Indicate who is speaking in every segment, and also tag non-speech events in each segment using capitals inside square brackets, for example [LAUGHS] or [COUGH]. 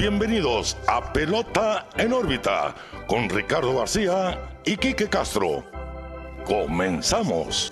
Speaker 1: bienvenidos a Pelota en órbita con Ricardo García y Quique Castro. Comenzamos.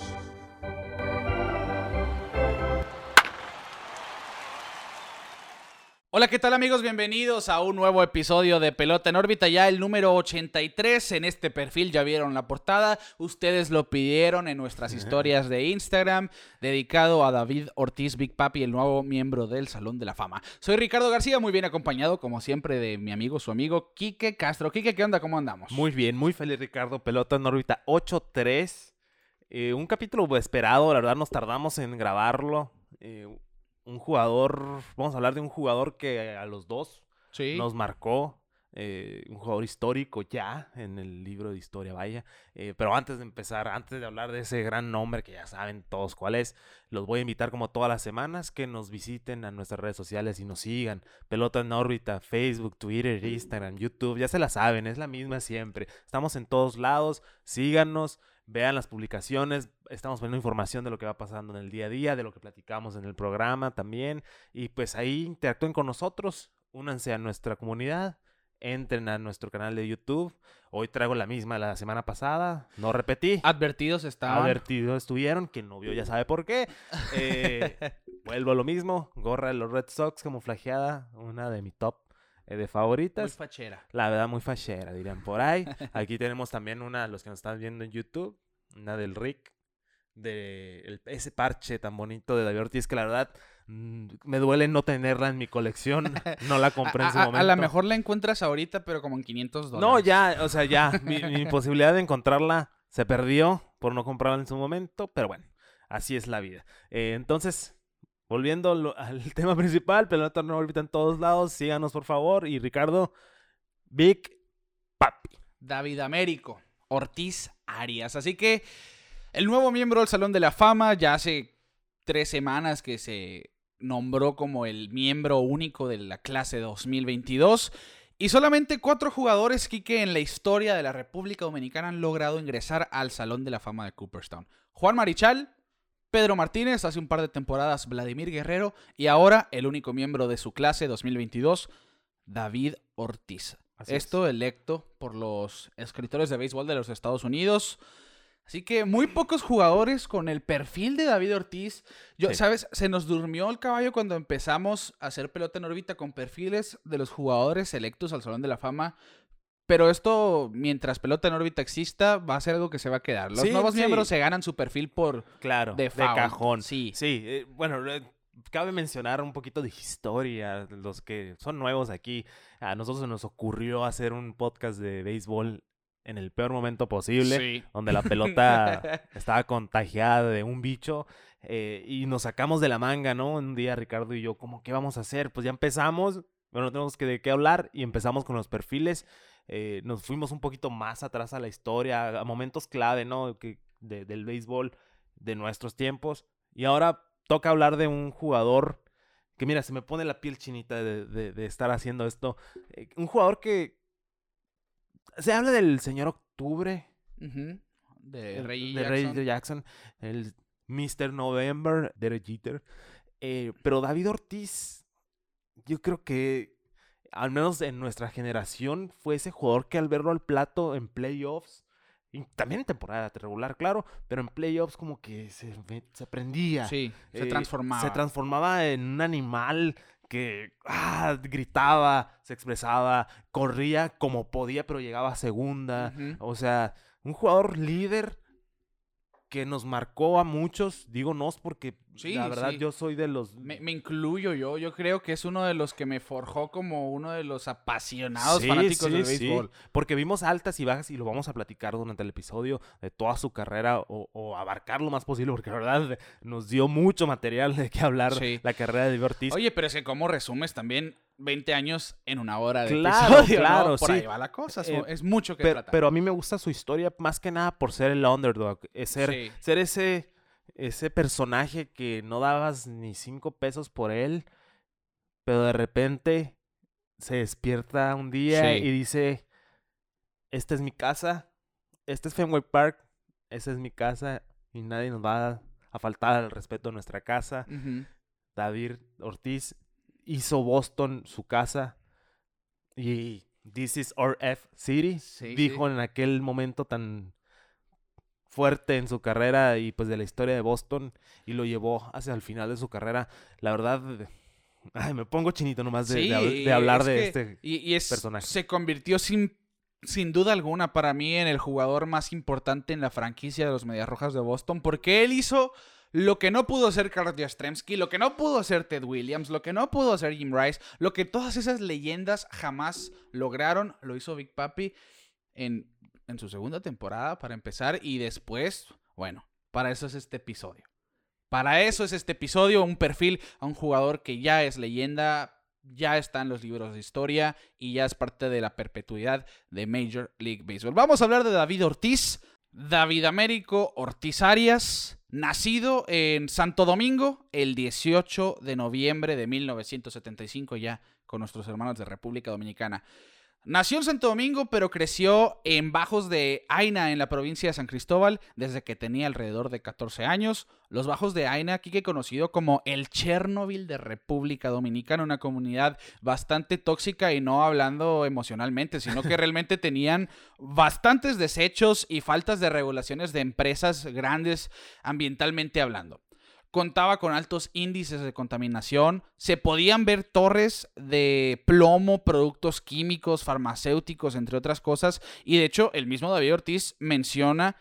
Speaker 2: Hola, ¿qué tal amigos? Bienvenidos a un nuevo episodio de Pelota en órbita, ya el número 83 en este perfil, ya vieron la portada, ustedes lo pidieron en nuestras historias de Instagram, dedicado a David Ortiz Big Papi, el nuevo miembro del Salón de la Fama. Soy Ricardo García, muy bien acompañado como siempre de mi amigo, su amigo Quique Castro. Quique, ¿qué onda? ¿Cómo andamos?
Speaker 3: Muy bien, muy feliz Ricardo, Pelota en órbita 83. Eh, un capítulo esperado, la verdad nos tardamos en grabarlo. Eh, un jugador, vamos a hablar de un jugador que a los dos
Speaker 2: Sí.
Speaker 3: nos marcó, eh, un jugador histórico ya en el libro de historia, vaya. Eh, pero antes de empezar, antes de hablar de ese gran nombre que ya saben todos cuál es, los voy a invitar como todas las semanas que nos visiten a nuestras redes sociales y nos sigan. Pelota en órbita, Facebook, Twitter, Instagram, YouTube, ya se la saben, es la misma siempre. Estamos en todos lados, síganos. Vean las publicaciones, estamos poniendo información de lo que va pasando en el día a día, de lo que platicamos en el programa también. Y pues ahí interactúen con nosotros, únanse a nuestra comunidad, entren a nuestro canal de YouTube. Hoy traigo la misma la semana pasada, no repetí.
Speaker 2: Advertidos estaban.
Speaker 3: Advertidos estuvieron, quien no vio ya sabe por qué. Eh, [LAUGHS] vuelvo a lo mismo, gorra de los Red Sox camuflajeada, una de mi top eh, de
Speaker 2: Muy
Speaker 3: favoritas.
Speaker 2: fachera.
Speaker 3: La verdad, muy fachera, dirían por ahí. [LAUGHS] Aquí tenemos también una, los que nos están viendo en YouTube, una del Rick, de el- ese parche tan bonito de David Ortiz, que la verdad mm, me duele no tenerla en mi colección. No la compré en [LAUGHS] su
Speaker 2: a, a-
Speaker 3: momento.
Speaker 2: a lo mejor la encuentras ahorita, pero como en 500 dólares.
Speaker 3: No, ya, o sea, ya. [LAUGHS] Mi, mi posibilidad de encontrarla se perdió por no comprarla en su momento, pero bueno, así es la vida. Eh, entonces, volviendo [LAUGHS] al tema principal, Pelota no órbita en todos lados, síganos por favor. Y Ricardo, Big Papi.
Speaker 2: David Américo, Ortiz Arias. Así que el nuevo miembro del Salón de la Fama ya hace tres semanas que se nombró como el miembro único de la clase 2022. Y solamente cuatro jugadores, Quique, en la historia de la República Dominicana han logrado ingresar al Salón de la Fama de Cooperstown. Juan Marichal, Pedro Martínez, hace un par de temporadas Vladimir Guerrero y ahora el único miembro de su clase 2022, David Ortiz.
Speaker 3: Así es.
Speaker 2: Esto electo por los escritores de béisbol de los Estados Unidos. Así que muy pocos jugadores con el perfil de David Ortiz. Yo,
Speaker 3: Sí.
Speaker 2: ¿sabes? Se nos durmió el caballo cuando empezamos a hacer pelota en órbita con perfiles de los jugadores electos al Salón de la Fama. Pero esto, mientras pelota en órbita exista, va a ser algo que se va a quedar. Los
Speaker 3: Sí,
Speaker 2: nuevos
Speaker 3: sí.
Speaker 2: miembros se ganan su perfil por
Speaker 3: Claro, de, cajón.
Speaker 2: Sí.
Speaker 3: Sí, eh, bueno, eh, cabe mencionar un poquito de historia, los que son nuevos aquí. A nosotros se nos ocurrió hacer un podcast de béisbol en el peor momento posible.
Speaker 2: Sí.
Speaker 3: donde la pelota [LAUGHS] estaba contagiada de un bicho eh, y nos sacamos de la manga, ¿no? Un día Ricardo y yo, ¿cómo qué vamos a hacer? Pues ya empezamos, pero no tenemos que de qué hablar y empezamos con los perfiles. Eh, nos fuimos un poquito más atrás a la historia, a momentos clave, ¿no? Que, de- del béisbol de nuestros tiempos. Y ahora toca hablar de un jugador que, mira, se me pone la piel chinita de, de- de estar haciendo esto. Eh, un jugador que... Se habla del señor Octubre,
Speaker 2: Ujú. De
Speaker 3: el-
Speaker 2: Rey
Speaker 3: de
Speaker 2: Jackson.
Speaker 3: Jackson, el Mr. November, Derek Jeter. Eh, pero David Ortiz, yo creo que, al menos en nuestra generación, fue ese jugador que al verlo al plato en playoffs, y también en temporada regular, claro, pero en playoffs como que se, se prendía.
Speaker 2: Sí, se
Speaker 3: Eh,
Speaker 2: transformaba.
Speaker 3: Se transformaba en un animal que ah, gritaba, se expresaba, corría como podía, pero llegaba a segunda. O sea, un jugador líder que nos marcó a muchos. Digo nos porque
Speaker 2: Sí,
Speaker 3: la verdad
Speaker 2: sí.
Speaker 3: yo soy de los...
Speaker 2: Me, me incluyo yo. Yo creo que es uno de los que me forjó como uno de los apasionados
Speaker 3: Sí,
Speaker 2: fanáticos del
Speaker 3: sí,
Speaker 2: béisbol.
Speaker 3: Porque vimos altas y bajas y lo vamos a platicar durante el episodio de toda su carrera o, o abarcar lo más posible porque la verdad nos dio mucho material de qué hablar
Speaker 2: Sí.
Speaker 3: la carrera de David Ortiz.
Speaker 2: Oye, pero es que cómo resumes también 20 años en una hora de
Speaker 3: Claro,
Speaker 2: episodio, ¿no?
Speaker 3: claro,
Speaker 2: Por
Speaker 3: sí.
Speaker 2: ahí va la cosa. Es,
Speaker 3: Eh,
Speaker 2: es mucho que
Speaker 3: pero,
Speaker 2: tratar.
Speaker 3: pero a mí me gusta su historia más que nada por ser el underdog. Es ser,
Speaker 2: Sí.
Speaker 3: ser ese, ese personaje que no dabas ni cinco pesos por él, pero de repente se despierta un día
Speaker 2: Sí.
Speaker 3: y dice, esta es mi casa, este es Fenway Park, esta es mi casa y nadie nos va a faltar al respeto de nuestra casa. David Ortiz hizo Boston su casa. Y This is our F City,
Speaker 2: Sí,
Speaker 3: dijo
Speaker 2: sí.
Speaker 3: en aquel momento tan fuerte en su carrera y pues de la historia de Boston y lo llevó hacia el final de su carrera. La verdad, ay, me pongo chinito nomás de, de hab-
Speaker 2: Sí,
Speaker 3: de hablar
Speaker 2: es
Speaker 3: de este.
Speaker 2: y, y es,
Speaker 3: personaje.
Speaker 2: se convirtió sin, sin duda alguna para mí en el jugador más importante en la franquicia de los Medias Rojas de Boston, porque él hizo lo que no pudo hacer Carl Jastrzemski, lo que no pudo hacer Ted Williams, lo que no pudo hacer Jim Rice, lo que todas esas leyendas jamás lograron, lo hizo Big Papi en, en su segunda temporada para empezar y después, bueno, para eso es este episodio. Para eso es este episodio, un perfil a un jugador que ya es leyenda, ya está en los libros de historia y ya es parte de la perpetuidad de Major League Baseball. Vamos a hablar de David Ortiz, David Américo Ortiz Arias, nacido en Santo Domingo el 18 de noviembre de 1975, ya con nuestros hermanos de República Dominicana. Nació en Santo Domingo, pero creció en Bajos de Aina, en la provincia de San Cristóbal, desde que tenía alrededor de 14 años. Los Bajos de Aina, aquí que conocido como el Chernobyl de República Dominicana, una comunidad bastante tóxica y no hablando emocionalmente, sino que [LAUGHS] realmente tenían bastantes desechos y faltas de regulaciones de empresas grandes ambientalmente hablando contaba con altos índices de contaminación, se podían ver torres de plomo, productos químicos, farmacéuticos, entre otras cosas, y de hecho el mismo David Ortiz menciona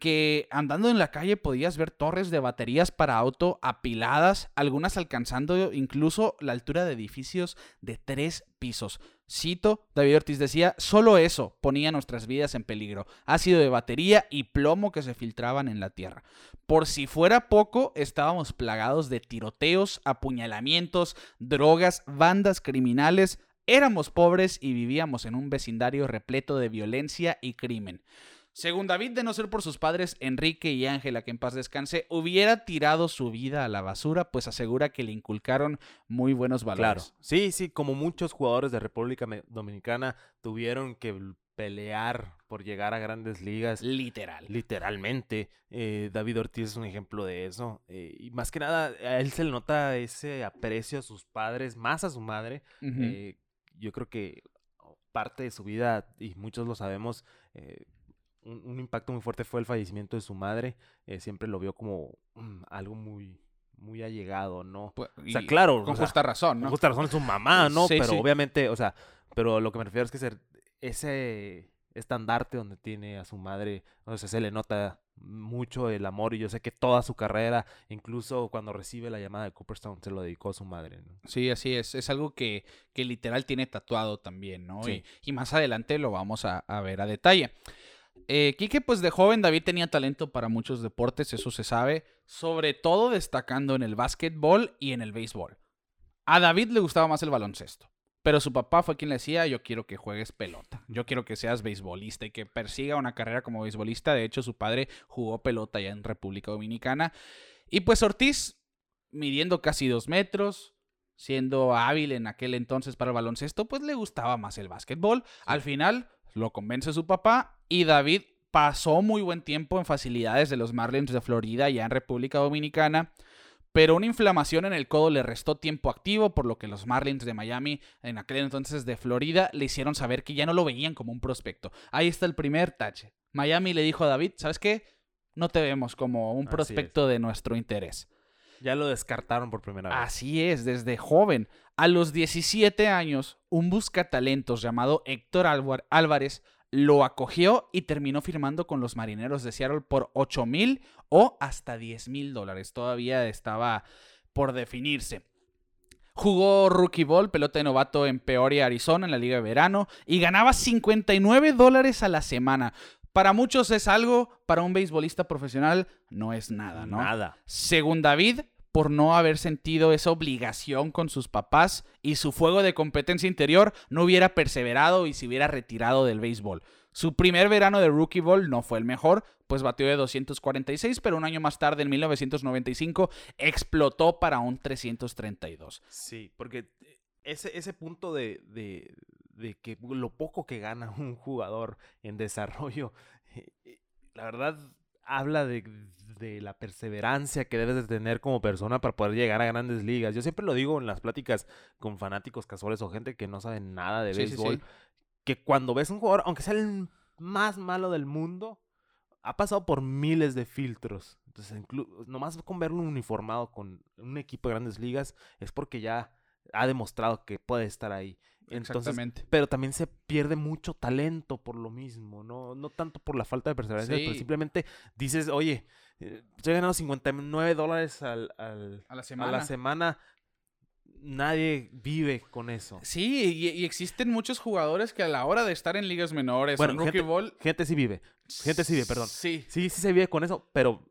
Speaker 2: que andando en la calle podías ver torres de baterías para auto apiladas, algunas alcanzando incluso la altura de edificios de tres pisos. Cito, David Ortiz decía, solo eso ponía nuestras vidas en peligro. Ácido de batería y plomo que se filtraban en la tierra. Por si fuera poco, estábamos plagados de tiroteos, apuñalamientos, drogas, bandas criminales. Éramos pobres y vivíamos en un vecindario repleto de violencia y crimen. Según David, de no ser por sus padres Enrique y Ángela, que en paz descanse, hubiera tirado su vida a la basura, pues asegura que le inculcaron muy buenos
Speaker 3: Claro.
Speaker 2: valores.
Speaker 3: Sí, sí, como muchos jugadores de República Dominicana tuvieron que pelear por llegar a grandes ligas.
Speaker 2: Literal.
Speaker 3: Literalmente, eh, David Ortiz es un ejemplo de eso. eh, y más que nada, a él se le nota ese aprecio a sus padres, más a su madre. Eh, yo creo que parte de su vida, y muchos lo sabemos, eh, un, un impacto muy fuerte fue el fallecimiento de su madre. eh, siempre lo vio como mm, algo muy, muy allegado, ¿no?
Speaker 2: Pues,
Speaker 3: O sea, claro,
Speaker 2: Con
Speaker 3: o sea,
Speaker 2: justa razón,
Speaker 3: con
Speaker 2: ¿no?
Speaker 3: justa razón es su mamá, [LAUGHS] ¿no?
Speaker 2: Sí,
Speaker 3: pero
Speaker 2: sí.
Speaker 3: obviamente, o sea, pero lo que me refiero es que ser- ese estandarte donde tiene a su madre, o sea, se le nota mucho el amor y yo sé que toda su carrera, incluso cuando recibe la llamada de Cooperstown, se lo dedicó a su madre, ¿no?
Speaker 2: Sí, así es. Es algo que, que literal tiene tatuado también, ¿no?
Speaker 3: Sí.
Speaker 2: Y, y más adelante lo vamos a, a ver a detalle. Eh, Quique, pues de joven David tenía talento para muchos deportes, eso se sabe, sobre todo destacando en el básquetbol y en el béisbol. A David le gustaba más el baloncesto, pero su papá fue quien le decía, yo quiero que juegues pelota, yo quiero que seas beisbolista y que persiga una carrera como beisbolista. De hecho, su padre jugó pelota ya en República Dominicana. Y pues Ortiz, midiendo casi dos metros, siendo hábil en aquel entonces para el baloncesto, pues le gustaba más el básquetbol. Al final lo convence su papá y David pasó muy buen tiempo en facilidades de los Marlins de Florida, ya en República Dominicana. Pero una inflamación en el codo le restó tiempo activo, por lo que los Marlins de Miami, en aquel entonces de Florida, le hicieron saber que ya no lo veían como un prospecto. Ahí está el primer tache. Miami le dijo a David, ¿sabes qué? No te vemos como un
Speaker 3: Así es.
Speaker 2: prospecto de nuestro interés.
Speaker 3: Ya lo descartaron por primera vez.
Speaker 2: Así es, desde joven. A los 17 años, un buscatalentos llamado Héctor Álvar- Álvarez lo acogió y terminó firmando con los marineros de Seattle por 8 mil o hasta 10 mil dólares. Todavía estaba por definirse. Jugó rookie ball, pelota de novato en Peoria, Arizona, en la liga de verano, y ganaba 59 dólares a la semana. Para muchos es algo, para un beisbolista profesional no es nada, ¿no?
Speaker 3: Nada.
Speaker 2: Según David, por no haber sentido esa obligación con sus papás y su fuego de competencia interior, no hubiera perseverado y se hubiera retirado del béisbol. Su primer verano de rookie ball no fue el mejor, pues batió de 246, pero un año más tarde, en 1995, explotó para un 332.
Speaker 3: Sí, porque ese, ese punto de, de, de que lo poco que gana [LAUGHS] un jugador en desarrollo, eh, eh, la verdad, habla de, de la perseverancia que debes de tener como persona para poder llegar a grandes ligas. Yo siempre lo digo en las pláticas con fanáticos casuales o gente que no sabe nada de
Speaker 2: Sí, sí, sí.
Speaker 3: béisbol, que cuando ves un jugador, aunque sea el más malo del mundo, ha pasado por miles de filtros. Entonces, nomás con verlo uniformado con un equipo de grandes ligas es porque ya ha demostrado que puede estar ahí. Entonces,
Speaker 2: Exactamente.
Speaker 3: pero también se pierde mucho talento por lo mismo, no, no tanto por la falta de perseverancia, pero simplemente dices, oye, eh, estoy ganando 59 dólares al, al-
Speaker 2: A la
Speaker 3: a
Speaker 2: semana.
Speaker 3: la semana, nadie vive con eso.
Speaker 2: Sí, y, y existen muchos jugadores que a la hora de estar en ligas menores
Speaker 3: Bueno,
Speaker 2: o en rookie
Speaker 3: gente-
Speaker 2: ball...
Speaker 3: Gente sí vive, gente sí vive, perdón.
Speaker 2: Sí.
Speaker 3: Sí, sí se vive con eso, pero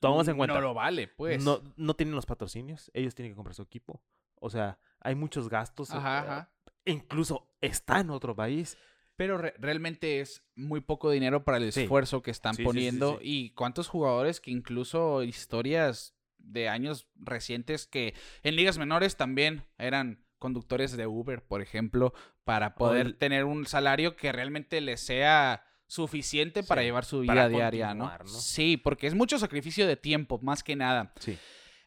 Speaker 3: tomamos en cuenta.
Speaker 2: No lo vale, pues.
Speaker 3: No, no tienen los patrocinios, ellos tienen que comprar su equipo. O sea, hay muchos gastos.
Speaker 2: Ajá,
Speaker 3: eh,
Speaker 2: ajá.
Speaker 3: Incluso está en otro país.
Speaker 2: Pero re- realmente es muy poco dinero para el
Speaker 3: Sí.
Speaker 2: esfuerzo que están
Speaker 3: Sí,
Speaker 2: poniendo.
Speaker 3: sí.
Speaker 2: Y cuántos jugadores que incluso historias de años recientes que en ligas menores también eran conductores de Uber, por ejemplo, para poder
Speaker 3: el-
Speaker 2: tener un salario que realmente les sea suficiente para llevar su vida diaria, ¿no?
Speaker 3: ¿no?
Speaker 2: Sí, porque es mucho sacrificio de tiempo, más que nada.
Speaker 3: Sí.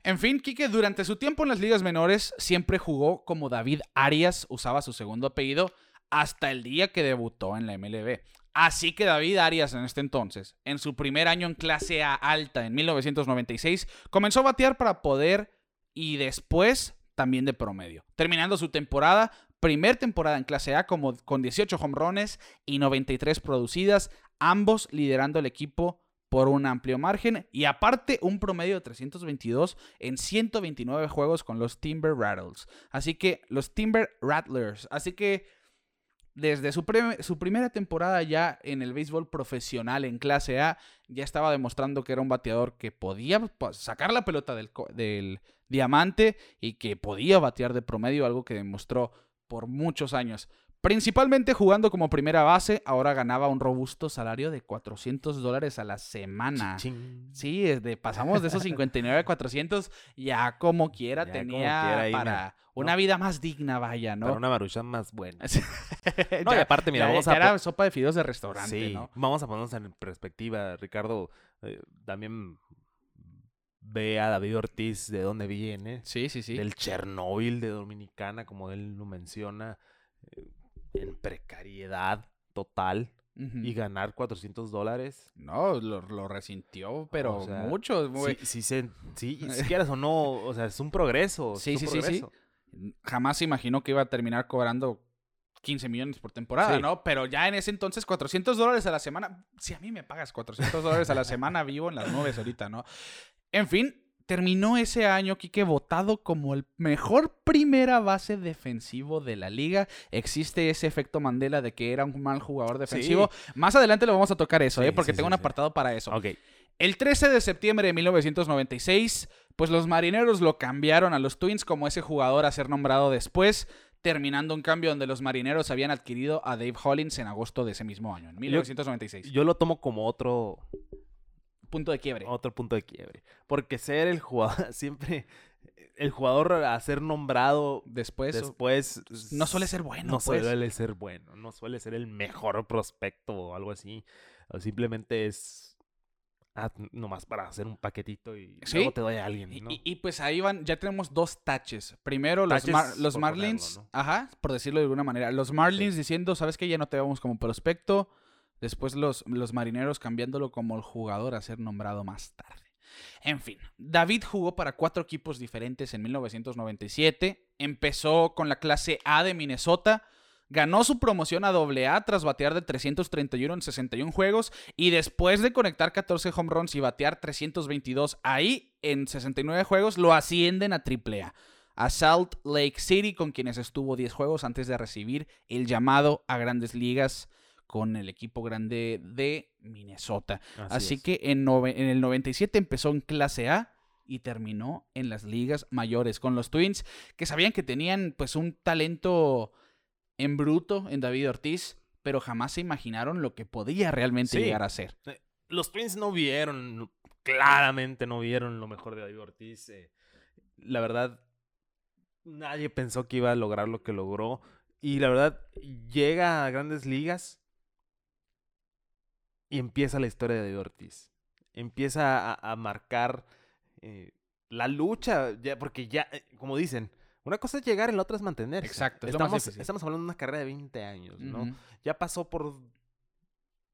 Speaker 2: En fin, Quique durante su tiempo en las ligas menores siempre jugó como David Arias, usaba su segundo apellido, hasta el día que debutó en la MLB. Así que David Arias en este entonces, en su primer año en clase A alta en 1996, comenzó a batear para poder y después también de promedio, terminando su temporada, primer temporada en clase A como, con 18 hombrones y 93 producidas, ambos liderando el equipo por un amplio margen y aparte un promedio de 322 en 129 juegos con los Timber Rattles. Así que los Timber Rattlers. Así que desde su, primera temporada ya en el béisbol profesional en clase A, ya estaba demostrando que era un bateador que podía pues, sacar la pelota del diamante y que podía batear de promedio, algo que demostró por muchos años. Principalmente jugando como primera base, ahora ganaba un robusto salario de 400 dólares a la semana. Sí, desde, pasamos de esos 59 a 400, ya como quiera
Speaker 3: Ya como
Speaker 2: tenía
Speaker 3: quiera
Speaker 2: para una
Speaker 3: ¿no?
Speaker 2: vida más digna, vaya, ¿no?
Speaker 3: Para una maruchan más buena. [LAUGHS] [LAUGHS] No, y aparte, mira,
Speaker 2: ya-
Speaker 3: vamos a...
Speaker 2: era sopa de fideos de restaurante,
Speaker 3: Sí,
Speaker 2: ¿no?
Speaker 3: vamos a ponernos en perspectiva. Ricardo eh, también ve a David Ortiz de dónde viene.
Speaker 2: Sí, sí, sí.
Speaker 3: Del Chernóbil de Dominicana, como él lo menciona, eh, en precariedad total. Y ganar 400 dólares.
Speaker 2: No, lo, lo resintió, pero
Speaker 3: O sea,
Speaker 2: mucho. güey.
Speaker 3: Sí, sí, se- sí, [LAUGHS] si quieras o no, o sea, es un progreso. es
Speaker 2: Sí, sí, sí, sí. Jamás se imaginó que iba a terminar cobrando 15 millones por temporada,
Speaker 3: Sí.
Speaker 2: ¿no? Pero ya en ese entonces 400 dólares a la semana. Si a mí me pagas 400 dólares a la semana, vivo en las nubes ahorita, ¿no? En fin, terminó ese año Quique votado como el mejor primera base defensivo de la liga. Existe ese efecto Mandela de que era un mal jugador defensivo. Más adelante lo vamos a tocar eso,
Speaker 3: Sí,
Speaker 2: ¿eh? Porque
Speaker 3: sí,
Speaker 2: tengo un apartado para eso. El 13 de septiembre de 1996, pues los marineros lo cambiaron a los Twins como ese jugador a ser nombrado después, terminando un cambio donde los marineros habían adquirido a Dave Hollins en agosto de ese mismo año, en 1996.
Speaker 3: Yo lo tomo como otro,
Speaker 2: Punto de quiebre.
Speaker 3: otro punto de quiebre. Porque ser el jugador, [LAUGHS] siempre, el jugador a ser nombrado
Speaker 2: Después,
Speaker 3: después...
Speaker 2: no suele ser bueno,
Speaker 3: No
Speaker 2: pues.
Speaker 3: suele ser bueno, no suele ser el mejor prospecto o algo así. O simplemente es ah, nomás para hacer un paquetito y
Speaker 2: Sí.
Speaker 3: luego te doy a alguien,
Speaker 2: Y,
Speaker 3: ¿no?
Speaker 2: y- y, pues ahí van, ya tenemos dos taches. Primero los, Mar- los Marlins,
Speaker 3: ponerlo, ¿no?
Speaker 2: ajá, por decirlo de alguna manera. Los Marlins diciendo, ¿sabes qué? Ya no te vamos como prospecto. Después los, los marineros cambiándolo como el jugador a ser nombrado más tarde. En fin, David jugó para cuatro equipos diferentes en 1997. Empezó con la clase A de Minnesota. Ganó su promoción a AA tras batear de 331 en 61 juegos y después de conectar 14 home runs y batear 322 ahí en 69 juegos, lo ascienden a AAA, a Salt Lake City, con quienes estuvo 10 juegos antes de recibir el llamado a grandes ligas con el equipo grande de Minnesota. Así,
Speaker 3: es.
Speaker 2: que en, el 97 empezó en clase A y terminó en las ligas mayores con los Twins, que sabían que tenían pues un talento en bruto en David Ortiz, pero jamás se imaginaron lo que podía realmente
Speaker 3: Sí.
Speaker 2: llegar a ser.
Speaker 3: Los Twins no vieron, claramente no vieron lo mejor de David Ortiz. eh, la verdad, nadie pensó que iba a lograr lo que logró. Y la verdad, llega a grandes ligas y empieza la historia de Ortiz. empieza a, a marcar eh, la lucha, ya, porque ya, eh, como dicen, una cosa es llegar y la otra es mantenerse.
Speaker 2: Exacto, es
Speaker 3: Estamos, hablando de una carrera de 20 años, ¿no? Ya pasó por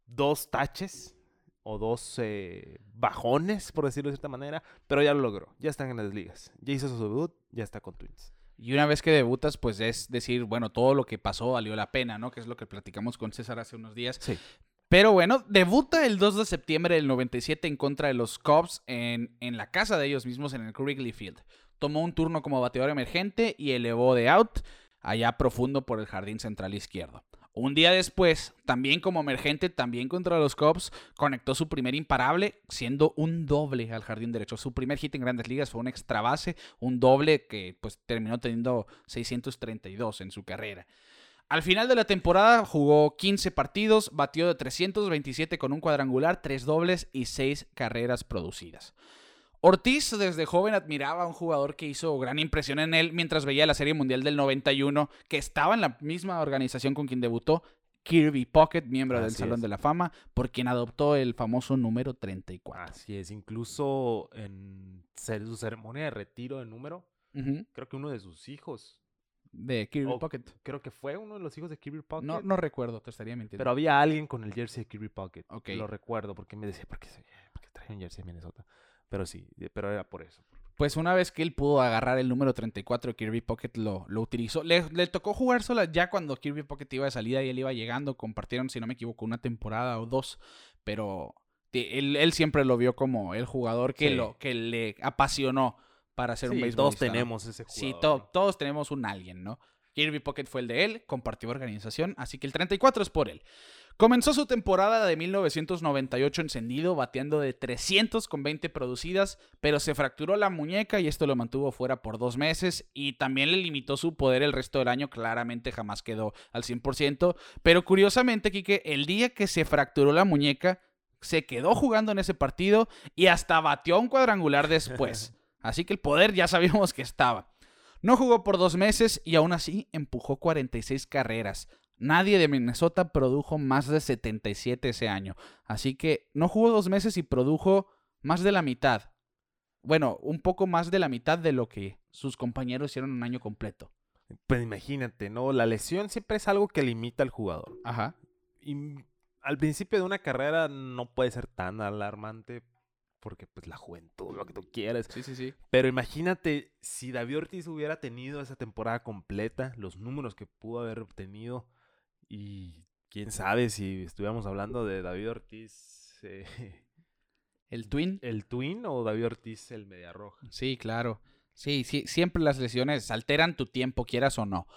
Speaker 3: dos taches o dos eh, bajones, por decirlo de cierta manera, pero ya lo logró. Ya están en las ligas. Ya hizo su debut, ya está con Twins.
Speaker 2: Y una vez que debutas, pues es decir, bueno, todo lo que pasó valió la pena, ¿no? Que es lo que platicamos con César hace unos días.
Speaker 3: Sí.
Speaker 2: Pero bueno, debuta el 2 de septiembre del 97 en contra de los Cubs en, en la casa de ellos mismos en el Wrigley Field. Tomó un turno como bateador emergente y elevó de out allá profundo por el jardín central izquierdo. Un día después, también como emergente, también contra los Cubs, conectó su primer imparable, siendo un doble al jardín derecho. Su primer hit en grandes ligas fue un extra base, un doble que pues terminó teniendo 632 en su carrera. Al final de la temporada jugó 15 partidos, batió de 327 con un cuadrangular, 3 dobles y 6 carreras producidas. Ortiz desde joven admiraba a un jugador que hizo gran impresión en él mientras veía la Serie Mundial del 91, que estaba en la misma organización con quien debutó, Kirby Pocket, miembro del Salón
Speaker 3: es.
Speaker 2: de la Fama, por quien adoptó el famoso número 34.
Speaker 3: Así es, incluso en su ceremonia de retiro de número, creo que uno de sus hijos,
Speaker 2: De Kirby
Speaker 3: Oh,
Speaker 2: Pocket.
Speaker 3: creo que fue uno de los hijos de Kirby Pocket.
Speaker 2: No, no recuerdo, te estaría mintiendo.
Speaker 3: Pero había alguien con el jersey de Kirby Pocket.
Speaker 2: Ok.
Speaker 3: Lo recuerdo porque me decía, ¿por qué, qué trae un jersey de Minnesota? Pero sí, pero era por eso.
Speaker 2: Pues una vez que él pudo agarrar el número 34 de Kirby Pocket, lo, lo utilizó. Le, le tocó jugar sola ya cuando Kirby Pocket iba de salida y él iba llegando. Compartieron, si no me equivoco, una temporada o dos. Pero él, él siempre lo vio como el jugador que,
Speaker 3: Sí.
Speaker 2: lo, que le apasionó para ser un
Speaker 3: Sí,
Speaker 2: beisbolista.
Speaker 3: todos
Speaker 2: ¿no?
Speaker 3: tenemos ese jugador.
Speaker 2: Sí, todos tenemos un alguien, ¿no? Kirby Pocket fue el de él, compartió organización, así que el 34 es por él. Comenzó su temporada de 1998 encendido, bateando de 300 con 20 producidas, pero se fracturó la muñeca y esto lo mantuvo fuera por dos meses y también le limitó su poder el resto del año, claramente jamás quedó al 100%, pero curiosamente, Quique, el día que se fracturó la muñeca, se quedó jugando en ese partido y hasta batió un cuadrangular después. [LAUGHS] Así que el poder ya sabíamos que estaba. No jugó por dos meses y aún así empujó 46 carreras. Nadie de Minnesota produjo más de 77 ese año. Así que no jugó dos meses y produjo más de la mitad. Bueno, un poco más de la mitad de lo que sus compañeros hicieron un año completo.
Speaker 3: Pues imagínate, ¿no? La lesión siempre es algo que limita al jugador.
Speaker 2: Ajá.
Speaker 3: Y al principio de una carrera no puede ser tan alarmante porque pues la juventud, lo que tú quieras.
Speaker 2: Sí, sí, sí.
Speaker 3: Pero imagínate si David Ortiz hubiera tenido esa temporada completa, los números que pudo haber obtenido y quién sabe si estuviéramos hablando de David Ortiz eh, [LAUGHS]
Speaker 2: El Twin.
Speaker 3: el Twin o David Ortiz el Media Roja.
Speaker 2: Sí, claro. Sí, sí, siempre las lesiones alteran tu tiempo, quieras o no.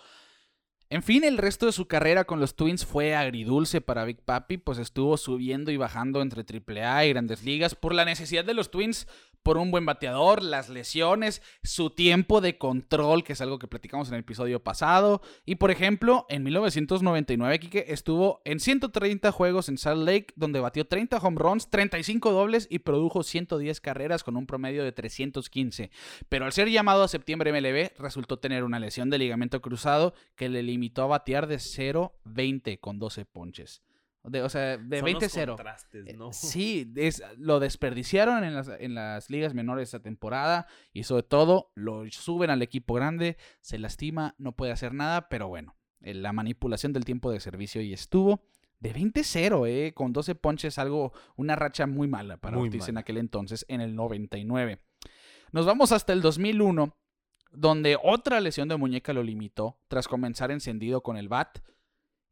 Speaker 2: En fin, el resto de su carrera con los Twins fue agridulce para Big Papi, pues estuvo subiendo y bajando entre AAA y Grandes Ligas por la necesidad de los Twins por un buen bateador, las lesiones, su tiempo de control, que es algo que platicamos en el episodio pasado. Y por ejemplo, en 1999, Quique estuvo en 130 juegos en Salt Lake, donde batió 30 home runs, 35 dobles y produjo 110 carreras con un promedio de 315. Pero al ser llamado a septiembre MLB, resultó tener una lesión de ligamento cruzado que le limitó a batear de 0-20 con 12 ponches. De- o sea, de
Speaker 3: Son los
Speaker 2: 20-0.
Speaker 3: contrastes,
Speaker 2: Eh,
Speaker 3: ¿no?
Speaker 2: Sí, es- lo desperdiciaron en las, en las ligas menores esta temporada y sobre todo lo suben al equipo grande, se lastima, no puede hacer nada, pero bueno, eh, la manipulación del tiempo de servicio y estuvo. De 20-0, eh, con 12 ponches, algo, una racha muy mala para
Speaker 3: Muy
Speaker 2: Ortiz en aquel entonces, en el 99. Nos vamos hasta el 2001, donde otra lesión de muñeca lo limitó tras comenzar encendido con el bat.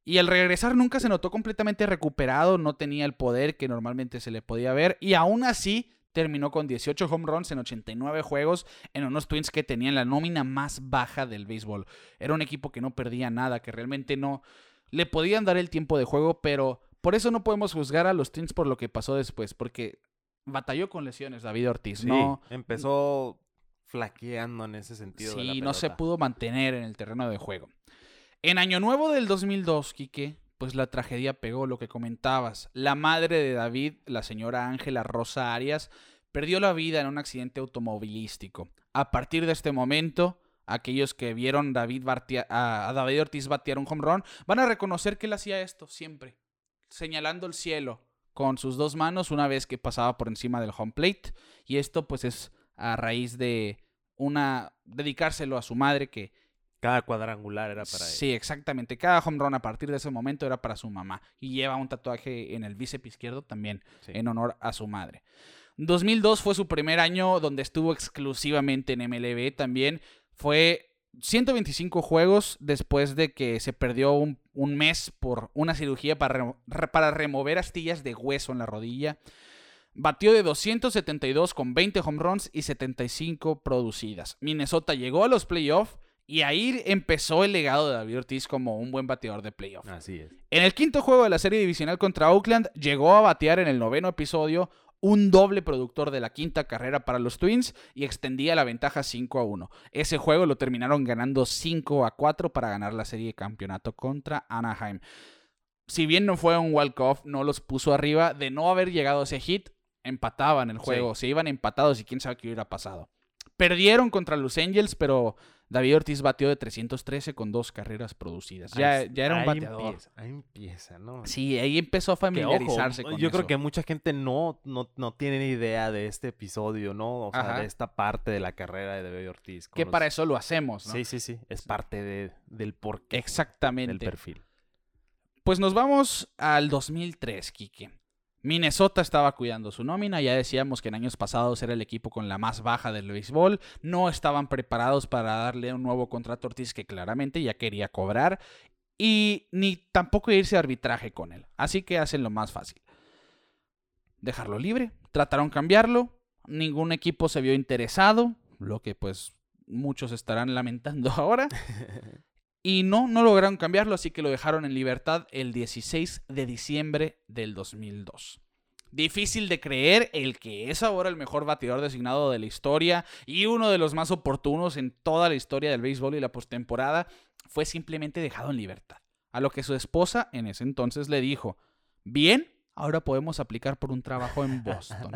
Speaker 2: Y al regresar nunca se notó completamente recuperado, no tenía el poder que normalmente se le podía ver y aún así terminó con 18 home runs en 89 juegos en unos Twins que tenían la nómina más baja del béisbol. Era un equipo que no perdía nada, que realmente no le podían dar el tiempo de juego, pero por eso no podemos juzgar a los Twins por lo que pasó después, porque batalló con lesiones David Ortiz,
Speaker 3: Sí,
Speaker 2: no
Speaker 3: empezó flaqueando en ese sentido. de la
Speaker 2: Sí, no se pudo mantener en el terreno de juego. En Año Nuevo del 2002, Quique, pues la tragedia pegó lo que comentabas. La madre de David, la señora Ángela Rosa Arias, perdió la vida en un accidente automovilístico. A partir de este momento, aquellos que vieron David a David Ortiz batear un home run van a reconocer que él hacía esto siempre, señalando el cielo con sus dos manos una vez que pasaba por encima del home plate. Y esto pues es a raíz de una dedicárselo a su madre que
Speaker 3: Cada cuadrangular era para él.
Speaker 2: Sí, exactamente. Cada home run a partir de ese momento era para su mamá. Y lleva un tatuaje en el bíceps izquierdo también
Speaker 3: Sí.
Speaker 2: en honor a su madre. 2002 fue su primer año donde estuvo exclusivamente en MLB también. Fue 125 juegos después de que se perdió un, un mes por una cirugía para, re- para remover astillas de hueso en la rodilla. Batió de 272 con 20 home runs y 75 producidas. Minnesota llegó a los playoffs y ahí empezó el legado de David Ortiz como un buen bateador de playoff.
Speaker 3: Así es.
Speaker 2: En el quinto juego de la serie divisional contra Oakland, llegó a batear en el noveno episodio un doble productor de la quinta carrera para los Twins y extendía la ventaja 5 a 1. Ese juego lo terminaron ganando 5 a 4 para ganar la serie de campeonato contra Anaheim. Si bien no fue un walk-off, no los puso arriba. De no haber llegado a ese hit, empataban el juego. Se iban empatados y quién sabe qué hubiera pasado. Perdieron contra los Angels, pero David Ortiz batió de 313 con dos carreras producidas. Ya,
Speaker 3: Ahí-
Speaker 2: ya era un bateador.
Speaker 3: Empieza, ahí empieza, ¿no?
Speaker 2: Sí, ahí empezó a
Speaker 3: Que, ojo,
Speaker 2: familiarizarse con
Speaker 3: yo creo que mucha gente no, no, no tiene ni idea de este episodio, ¿no? O sea,
Speaker 2: Ajá.
Speaker 3: de esta parte de la carrera de David Ortiz.
Speaker 2: Que
Speaker 3: los-
Speaker 2: para eso lo hacemos, ¿no?
Speaker 3: Sí, sí, sí. Es parte de, del porqué del
Speaker 2: Exactamente.
Speaker 3: perfil.
Speaker 2: Pues nos vamos al 2003, Kike. Minnesota estaba cuidando su nómina, ya decíamos que en años pasados era el equipo con la más baja del béisbol, no estaban preparados para darle un nuevo contrato a Ortiz que claramente ya quería cobrar y ni tampoco irse a arbitraje con él, así que hacen lo más fácil. Dejarlo libre, trataron cambiarlo, ningún equipo se vio interesado, lo que pues muchos estarán lamentando [LAUGHS] ahora. Y no, no lograron cambiarlo, así que lo dejaron en libertad el 16 de diciembre del 2002. Difícil de creer el que es ahora el mejor bateador designado de la historia y uno de los más oportunos en toda la historia del béisbol y la postemporada fue simplemente dejado en libertad. A lo que su esposa en ese entonces le dijo, bien, ahora podemos aplicar por un trabajo en [LAUGHS] Boston.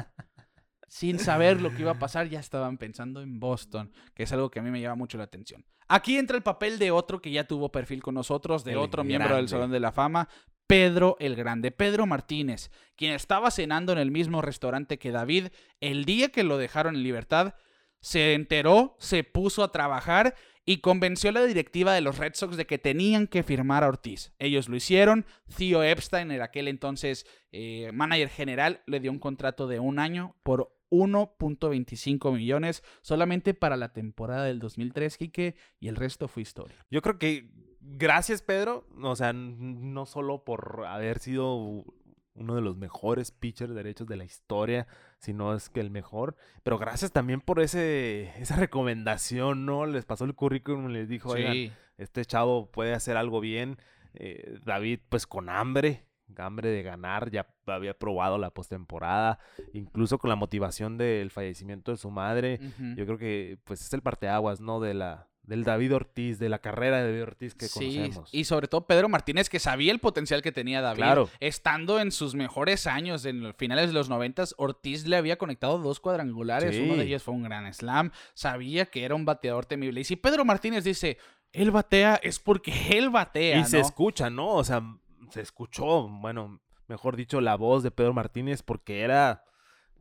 Speaker 2: Sin saber lo que iba a pasar, ya estaban pensando en Boston, que es algo que a mí me llama mucho la atención. Aquí entra el papel de otro que ya tuvo perfil con nosotros, de
Speaker 3: El
Speaker 2: otro miembro del. Salón de la Fama, Pedro el Grande, Pedro Martínez, quien estaba cenando en el mismo restaurante que David el día que lo dejaron en libertad, se enteró, se puso a trabajar y convenció a la directiva de los Red Sox de que tenían que firmar a Ortiz. Ellos lo hicieron. Theo Epstein, en aquel entonces eh, manager general, le dio un contrato de un año por 1.25 millones solamente para la temporada del 2003, Quique, y el resto fue historia.
Speaker 3: Yo creo que gracias, Pedro. O sea, no solo por haber sido uno de los mejores pitchers derechos de la historia, sino es que el mejor, pero gracias también por ese esa recomendación, ¿no? Les pasó el currículum y les dijo, oigan, este chavo puede hacer algo bien. Eh, David, pues con hambre, hambre de ganar, ya había probado la postemporada, incluso con la motivación del fallecimiento de su madre. Yo creo que pues es el parteaguas, ¿no? De la del David Ortiz, de la carrera de David Ortiz que
Speaker 2: Sí,
Speaker 3: conocemos.
Speaker 2: y sobre todo Pedro Martínez, que sabía el potencial que tenía David.
Speaker 3: Claro.
Speaker 2: Estando en sus mejores años, en los finales de los noventas, Ortiz le había conectado dos cuadrangulares.
Speaker 3: Sí.
Speaker 2: Uno de ellos fue un gran slam. Sabía que era un bateador temible. Y si Pedro Martínez dice, él batea, es porque él batea.
Speaker 3: y se escucha, ¿no? O sea, se escuchó, bueno, mejor dicho, la voz de Pedro Martínez porque era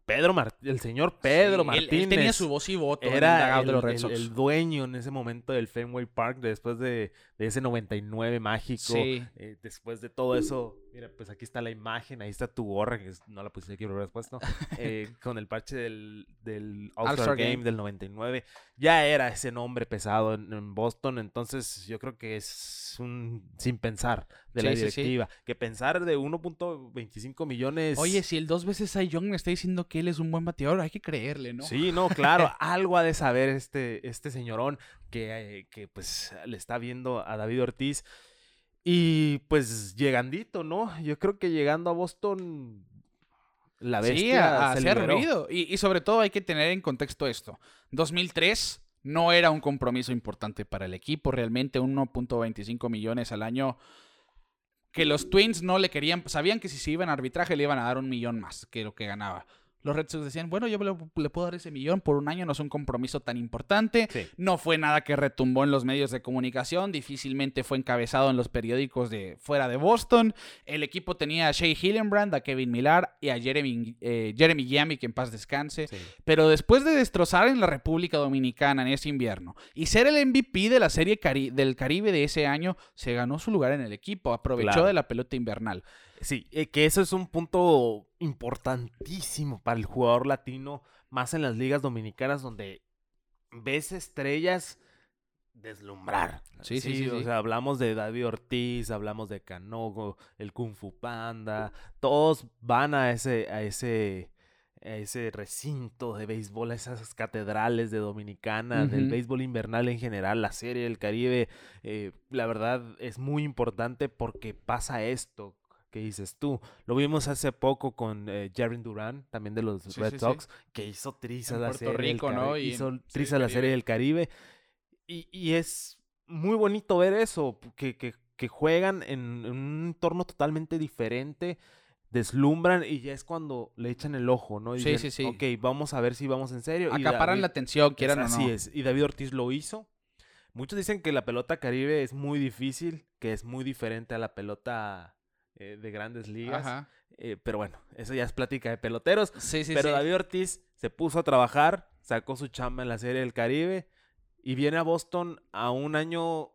Speaker 3: Pedro Mar- el señor Pedro
Speaker 2: Sí, él- él
Speaker 3: Martínez.
Speaker 2: tenía su voz y voto el
Speaker 3: era el, el- dueño en ese momento del Fenway Park después de, de ese 99 mágico.
Speaker 2: Sí.
Speaker 3: Eh, después de todo eso, mira, pues aquí está la imagen, ahí está tu gorra, que no la pusiste aquí, pero hubieras puesto, eh, con el parche del, del All-Star
Speaker 2: All-Star
Speaker 3: Game.
Speaker 2: Game.
Speaker 3: del 99. Ya era ese nombre pesado en, en Boston, entonces yo creo que es un sin pensar de la
Speaker 2: Sí, sí, sí.
Speaker 3: directiva. Que pensar de 1.25 millones...
Speaker 2: Oye, si el dos veces Cy Young me está diciendo que él es un buen bateador, hay que creerle, ¿no?
Speaker 3: Sí, no, claro, [LAUGHS] algo ha de saber este, este señorón que, eh, que pues le está viendo a David Ortiz. Y pues llegandito, ¿no? Yo creo que llegando a Boston, la bestia
Speaker 2: Sí, a,
Speaker 3: se liberó.
Speaker 2: ruido. Y, y sobre todo hay que tener en contexto esto. 2003 no era un compromiso importante para el equipo. Realmente 1.25 millones al año que los Twins no le querían. Sabían que si se iban a arbitraje le iban a dar un millón más que lo que ganaba. Los Red Sox decían, bueno, yo le, le puedo dar ese millón por un año, no es un compromiso tan importante.
Speaker 3: Sí.
Speaker 2: No fue nada que retumbó en los medios de comunicación, difícilmente fue encabezado en los periódicos de fuera de Boston. El equipo tenía a Shea Hillenbrand, a Kevin Millar y a Jeremy, eh, Jeremy Giambi, que en paz descanse.
Speaker 3: Sí.
Speaker 2: Pero después de destrozar en la República Dominicana en ese invierno y ser el MVP de la Serie Cari- del Caribe de ese año, se ganó su lugar en el equipo, aprovechó
Speaker 3: Claro.
Speaker 2: de la pelota invernal.
Speaker 3: Sí, eh, que eso es un punto importantísimo para el jugador latino, más en las ligas dominicanas donde ves estrellas deslumbrar.
Speaker 2: Sí, sí, sí,
Speaker 3: O
Speaker 2: sí.
Speaker 3: sea, hablamos de David Ortiz, hablamos de Canogo, el Kung Fu Panda, todos van a ese, a ese, a ese recinto de béisbol, a esas catedrales de Dominicana, del béisbol invernal en general, la serie del Caribe, eh, la verdad es muy importante porque pasa esto que dices tú. Lo vimos hace poco con eh, Jaren Duran, también de los
Speaker 2: Sí,
Speaker 3: Red
Speaker 2: sí, sí.
Speaker 3: Sox, que hizo trizas la
Speaker 2: Puerto
Speaker 3: serie del
Speaker 2: Rico, ¿no?
Speaker 3: Caribe,
Speaker 2: Y en
Speaker 3: hizo trizas la serie del Caribe. Y, y es muy bonito ver eso, que, que, que juegan en, en un entorno totalmente diferente, deslumbran y ya es cuando le echan el ojo, ¿no? Y
Speaker 2: Sí,
Speaker 3: dicen,
Speaker 2: sí, sí.
Speaker 3: Ok, vamos a ver si vamos en serio.
Speaker 2: Acaparan
Speaker 3: David-
Speaker 2: la atención, quieran o
Speaker 3: Así
Speaker 2: no.
Speaker 3: es, y David Ortiz lo hizo. Muchos dicen que la pelota caribe es muy difícil, que es muy diferente a la pelota eh, de grandes ligas. Eh, pero bueno, eso ya es plática de peloteros.
Speaker 2: Sí, sí,
Speaker 3: pero
Speaker 2: sí.
Speaker 3: David Ortiz se puso a trabajar, sacó su chamba en la Serie del Caribe y viene a Boston a un año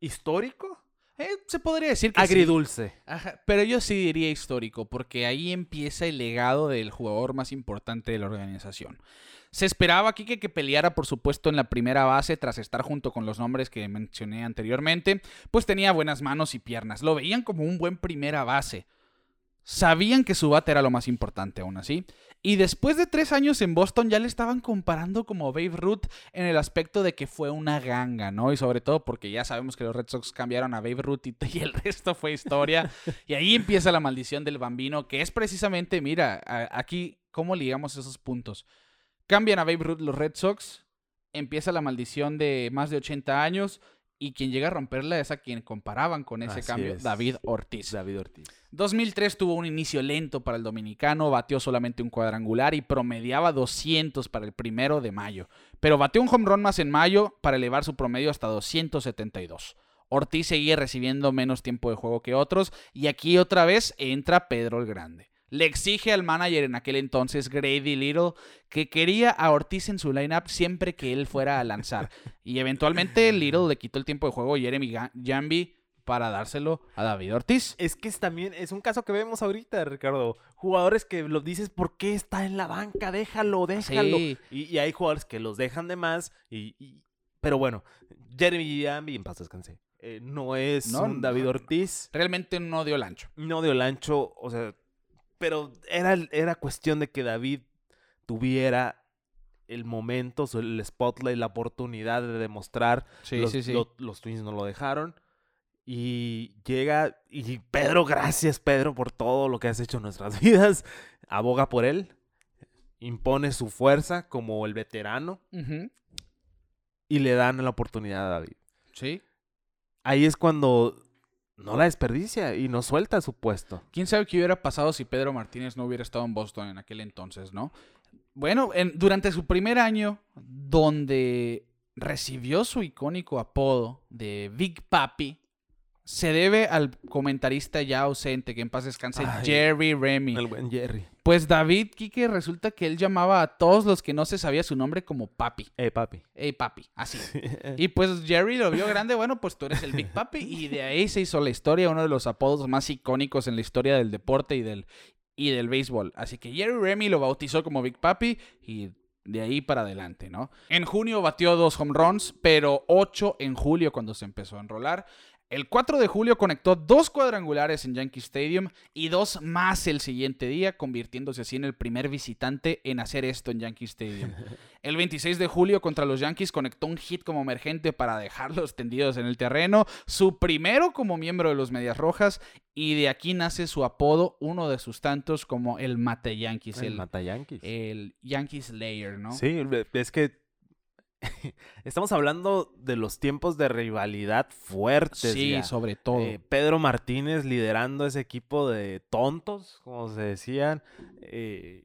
Speaker 3: histórico,
Speaker 2: Eh, se podría decir que sí.
Speaker 3: agridulce.
Speaker 2: Ajá, pero yo sí diría histórico, porque ahí empieza el legado del jugador más importante de la organización. Se esperaba aquí que, que peleara, por supuesto, en la primera base, tras estar junto con los nombres que mencioné anteriormente, pues tenía buenas manos y piernas. Lo veían como un buen primera base. Sabían que su bate era lo más importante aún así. Y después de tres años en Boston ya le estaban comparando como Babe Ruth en el aspecto de que fue una ganga, ¿no? Y sobre todo porque ya sabemos que los Red Sox cambiaron a Babe Ruth y, [LAUGHS] el resto fue historia. y ahí empieza la maldición del bambino, que es precisamente, mira, aquí, ¿cómo ligamos esos puntos? Cambian a Babe Ruth los Red Sox, empieza la maldición de más de 80 años. Y quien llega a romperla es a quien comparaban con ese
Speaker 3: Así
Speaker 2: cambio,
Speaker 3: es.
Speaker 2: David Ortiz.
Speaker 3: David Ortiz.
Speaker 2: 2003 tuvo un inicio lento para el dominicano, batió solamente un cuadrangular y promediaba 200 para el primero de mayo, pero batió un home run más en mayo para elevar su promedio hasta 272. Ortiz seguía recibiendo menos tiempo de juego que otros y aquí otra vez entra Pedro el Grande. Le exige al manager en aquel entonces, Grady Little, que quería a Ortiz en su lineup siempre que él fuera a lanzar. Y eventualmente Little le quitó el tiempo de juego a Jeremy Jambi para dárselo a David Ortiz.
Speaker 3: Es que es también es un caso que vemos ahorita, Ricardo. Jugadores que los dices, ¿por qué está en la banca? Déjalo, déjalo.
Speaker 2: Sí.
Speaker 3: Y, y hay jugadores que los dejan de más. Y, y- Pero bueno, Jeremy Yambi, en paz descanse. eh, no es
Speaker 2: No,
Speaker 3: un David. Ortiz.
Speaker 2: Realmente no dio el ancho.
Speaker 3: No dio el ancho. O sea, pero era, era cuestión de que David tuviera el momento, el spotlight, la oportunidad de demostrar.
Speaker 2: Sí,
Speaker 3: los,
Speaker 2: sí, sí.
Speaker 3: lo- los Twins no lo dejaron. Y llega. Y Pedro, gracias, Pedro, por todo lo que has hecho en nuestras [LAUGHS] vidas. Aboga por él. Impone su fuerza como el veterano. Y le dan la oportunidad a David.
Speaker 2: Sí.
Speaker 3: Ahí es cuando no la desperdicia y no suelta su puesto.
Speaker 2: ¿Quién sabe qué hubiera pasado si Pedro Martínez no hubiera estado en Boston en aquel entonces, no? Bueno, en- durante su primer año, donde recibió su icónico apodo de Big Papi, se debe al comentarista ya ausente, que en paz descanse,
Speaker 3: Ay,
Speaker 2: Jerry Remy.
Speaker 3: El buen Jerry.
Speaker 2: Pues David Quique resulta que él llamaba a todos los que no se sabía su nombre como Papi.
Speaker 3: Eh, papi.
Speaker 2: Ey, Papi, así. [LAUGHS] Y pues Jerry lo vio grande, bueno, pues tú eres el Big Papi. Y de ahí se hizo la historia, uno de los apodos más icónicos en la historia del deporte y del, y del béisbol. Así que Jerry Remy lo bautizó como Big Papi y de ahí para adelante, ¿no? En junio batió dos home runs, pero ocho en julio cuando se empezó a enrolar. El 4 de julio conectó dos cuadrangulares en Yankee Stadium y dos más el siguiente día, convirtiéndose así en el primer visitante en hacer esto en Yankee Stadium. [LAUGHS] El 26 de julio contra los Yankees conectó un hit como emergente para dejarlos tendidos en el terreno, su primero como miembro de los Medias Rojas y de aquí nace su apodo, uno de sus tantos como el Mate Yankees,
Speaker 3: el
Speaker 2: el,
Speaker 3: Mata Yankees.
Speaker 2: el Yankee Slayer, ¿no?
Speaker 3: Sí, es que [LAUGHS] estamos hablando de los tiempos de rivalidad fuertes.
Speaker 2: Sí,
Speaker 3: ya.
Speaker 2: sobre todo.
Speaker 3: Eh, Pedro Martínez liderando ese equipo de tontos, como se decían. eh,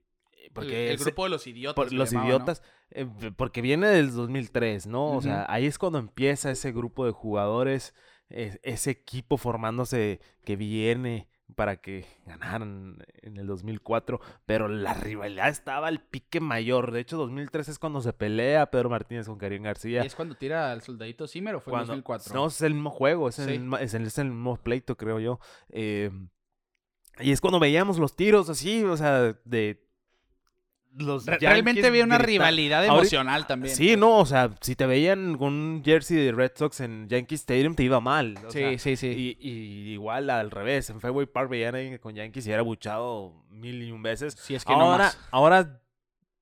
Speaker 3: porque
Speaker 2: el, grupo de los idiotas.
Speaker 3: por los idiotas, eh, porque viene del 2003, ¿no? O sea, ahí es cuando empieza ese grupo de jugadores, es- ese equipo formándose que viene para que ganaran en el 2004, pero la rivalidad estaba al pique mayor. De hecho, 2003 es cuando se pelea Pedro Martínez con Karim García.
Speaker 2: ¿Y es cuando tira al soldadito Zimmer o fue
Speaker 3: Cuando-
Speaker 2: en 2004?
Speaker 3: No, es el mismo juego, es, el,
Speaker 2: Sí.
Speaker 3: es, el, es el mismo pleito, creo yo. Eh, y es cuando veíamos los tiros así, o sea, de los
Speaker 2: Re-
Speaker 3: Yankees
Speaker 2: realmente había una
Speaker 3: grita-
Speaker 2: rivalidad
Speaker 3: Ahorita-
Speaker 2: emocional también.
Speaker 3: Sí, no, o sea, si te veían con un jersey de Red Sox en Yankee Stadium, te iba mal. o
Speaker 2: Sí,
Speaker 3: sea,
Speaker 2: sí, sí.
Speaker 3: Y, y igual al revés, en Fenway Park veían a alguien con Yankees y era buchado mil y un veces.
Speaker 2: Si es que no más.
Speaker 3: ahora,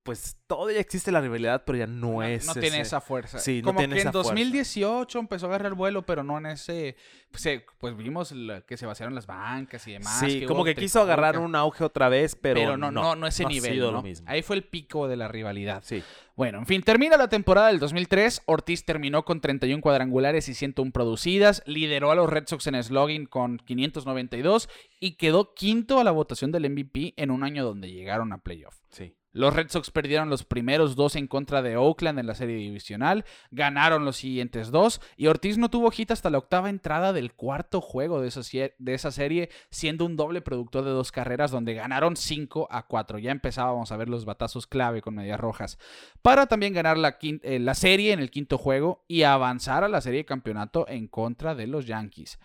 Speaker 3: pues todavía existe la rivalidad, pero ya no,
Speaker 2: no,
Speaker 3: es.
Speaker 2: no tiene esa fuerza.
Speaker 3: Sí, no
Speaker 2: Como
Speaker 3: tiene
Speaker 2: que en
Speaker 3: esa fuerza.
Speaker 2: 2018 empezó a agarrar vuelo, pero no en ese... Pues, eh, pues vimos la- que se vaciaron las bancas y demás.
Speaker 3: Sí, como que quiso agarrar un auge otra vez, pero,
Speaker 2: Pero, no, no, no ese nivel,
Speaker 3: sido
Speaker 2: ¿no?
Speaker 3: lo mismo.
Speaker 2: Ahí fue el pico de la rivalidad.
Speaker 3: Sí.
Speaker 2: Bueno, en fin, termina la temporada del 2003. Ortiz terminó con 31 cuadrangulares y 101 producidas. Lideró a los Red Sox en slugging con 592 y quedó quinto a la votación del MVP en un año donde llegaron a playoff.
Speaker 3: Sí.
Speaker 2: Los Red Sox perdieron los primeros dos en contra de Oakland en la serie divisional, ganaron los siguientes dos y Ortiz no tuvo hit hasta la octava entrada del cuarto juego de esa, serie, siendo un doble productor de dos carreras donde ganaron 5 a 4. Ya empezábamos a ver los batazos clave con medias rojas para también ganar la, eh, la serie en el quinto juego y avanzar a la serie de campeonato en contra de los Yankees.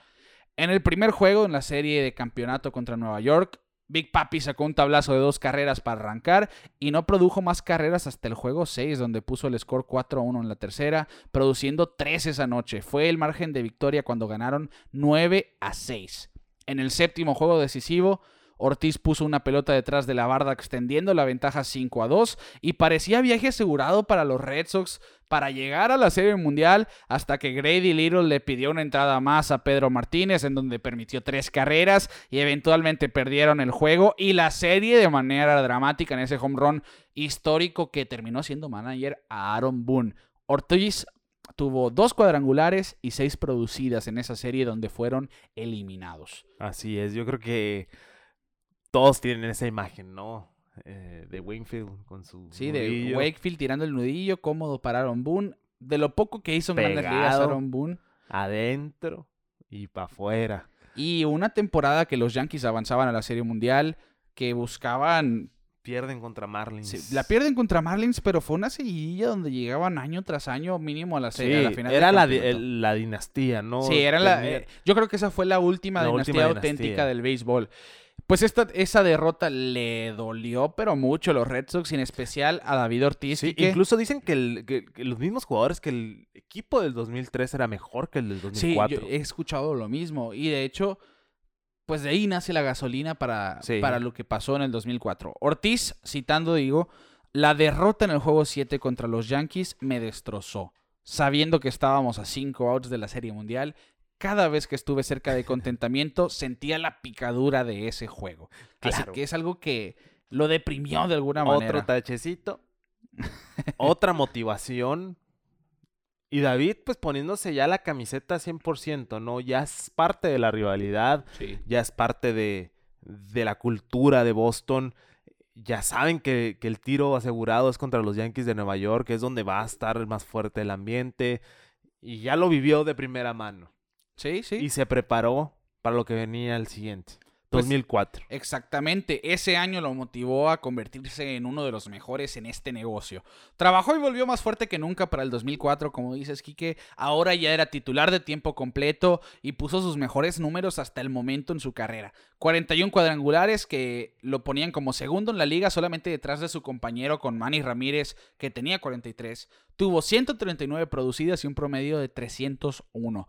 Speaker 2: En el primer juego en la serie de campeonato contra Nueva York, Big Papi sacó un tablazo de dos carreras para arrancar y no produjo más carreras hasta el juego 6, donde puso el score 4-1 en la tercera, produciendo 3 esa noche. Fue el margen de victoria cuando ganaron 9 a 6. En el séptimo juego decisivo, Ortiz puso una pelota detrás de la barda extendiendo la ventaja 5 a 2 y parecía viaje asegurado para los Red Sox para llegar a la Serie Mundial hasta que Grady Little le pidió una entrada más a Pedro Martínez en donde permitió tres carreras y eventualmente perdieron el juego y la serie de manera dramática en ese home run histórico que terminó siendo manager a Aaron Boone. Ortiz tuvo dos cuadrangulares y seis producidas en esa serie donde fueron eliminados.
Speaker 3: Así es, yo creo que todos tienen esa imagen, ¿no? Eh, de Wingfield con su
Speaker 2: Sí, de. Wakefield tirando el nudillo, cómodo para Aaron Boone. De lo poco que hizo en Grandes Ligas
Speaker 3: Pegado.
Speaker 2: Aaron Boone.
Speaker 3: adentro y para afuera.
Speaker 2: Y una temporada que los Yankees avanzaban a la Serie Mundial, que buscaban...
Speaker 3: Pierden contra Marlins.
Speaker 2: sí, la pierden contra Marlins, pero fue una seguidilla donde llegaban año tras año mínimo a la serie. a la
Speaker 3: Sí,
Speaker 2: final
Speaker 3: era la, el- la dinastía, ¿no?
Speaker 2: Sí, era la, eh, yo creo que esa fue la última
Speaker 3: La
Speaker 2: dinastía
Speaker 3: última
Speaker 2: auténtica del béisbol. Pues esta, esa derrota le dolió, pero mucho a los Red Sox, y en especial a David Ortiz.
Speaker 3: Sí,
Speaker 2: que-
Speaker 3: incluso dicen que, el- que- que los mismos jugadores que el equipo del 2003 era mejor que el del
Speaker 2: Sí,
Speaker 3: 2004.
Speaker 2: yo he escuchado lo mismo. Y de hecho, pues de ahí nace la gasolina para,
Speaker 3: Sí.
Speaker 2: para lo que pasó en el 2004. Ortiz, citando, digo, la derrota en el juego 7 contra los Yankees me destrozó. Sabiendo que estábamos a 5 outs de la Serie Mundial, cada vez que estuve cerca de contentamiento sentía la picadura de ese juego. Así
Speaker 3: Claro.
Speaker 2: que es algo que lo deprimió de alguna manera.
Speaker 3: Otro tachecito. [LAUGHS] otra motivación. Y David, pues poniéndose ya la camiseta 100%, ¿no? Ya es parte de la rivalidad,
Speaker 2: Sí.
Speaker 3: ya es parte de, de la cultura de Boston. Ya saben que, que el tiro asegurado es contra los Yankees de Nueva York, que es donde va a estar más fuerte el ambiente. Y ya lo vivió de primera mano.
Speaker 2: Sí, sí.
Speaker 3: Y se preparó para lo que venía el siguiente.
Speaker 2: Pues,
Speaker 3: 2004.
Speaker 2: Exactamente, ese año lo motivó a convertirse en uno de los mejores en este negocio. Trabajó y volvió más fuerte que nunca para el 2004, como dices, Quique. Ahora ya era titular de tiempo completo y puso sus mejores números hasta el momento en su carrera. 41 cuadrangulares que lo ponían como segundo en la liga solamente detrás de su compañero con Manny Ramírez, que tenía 43. Tuvo 139 producidas y un promedio de 301.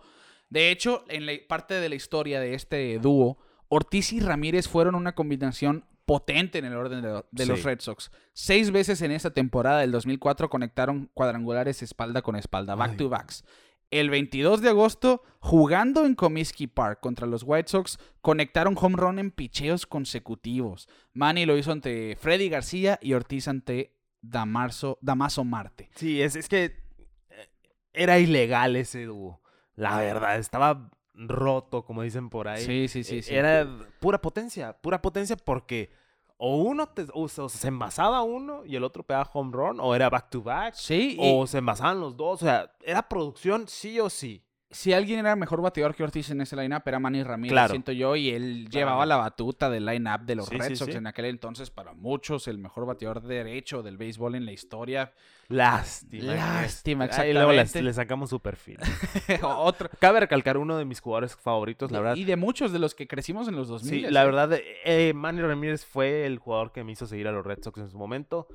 Speaker 2: De hecho, en la parte de la historia de este dúo, Ortiz y Ramírez fueron una combinación potente en el orden de, de los. Red Sox. Seis veces en esta temporada del 2004 conectaron cuadrangulares espalda con espalda, back
Speaker 3: Ay.
Speaker 2: to backs. El 22 de agosto, jugando en Comiskey Park contra los White Sox, conectaron home run en picheos consecutivos. Manny lo hizo ante Freddy García y Ortiz ante Damaso Marte.
Speaker 3: Sí, es, es que eh, era ilegal ese dúo. La verdad, estaba roto, como dicen por ahí.
Speaker 2: Sí, sí, sí,
Speaker 3: Eh,
Speaker 2: sí.
Speaker 3: Era pura potencia, pura potencia porque o uno te- o se, o se envasaba uno y el otro pegaba home run, o era back to back,
Speaker 2: Sí, y
Speaker 3: o se envasaban los dos. O sea, era producción sí o sí.
Speaker 2: Si alguien era mejor bateador que Ortiz en ese lineup era Manny Ramírez,
Speaker 3: Claro.
Speaker 2: siento yo, y él
Speaker 3: Claro.
Speaker 2: llevaba la batuta del lineup de los
Speaker 3: Sí,
Speaker 2: Red
Speaker 3: sí,
Speaker 2: Sox
Speaker 3: sí.
Speaker 2: en aquel entonces, para muchos, el mejor bateador derecho del béisbol en la historia.
Speaker 3: Lástima.
Speaker 2: Lástima,
Speaker 3: luego le, sacamos su perfil. [LAUGHS]
Speaker 2: Otro.
Speaker 3: Cabe recalcar uno de mis jugadores favoritos, la verdad.
Speaker 2: Y de muchos de los que crecimos en los 2000.
Speaker 3: Sí, la verdad, eh, Manny Ramírez fue el jugador que me hizo seguir a los Red Sox en su momento.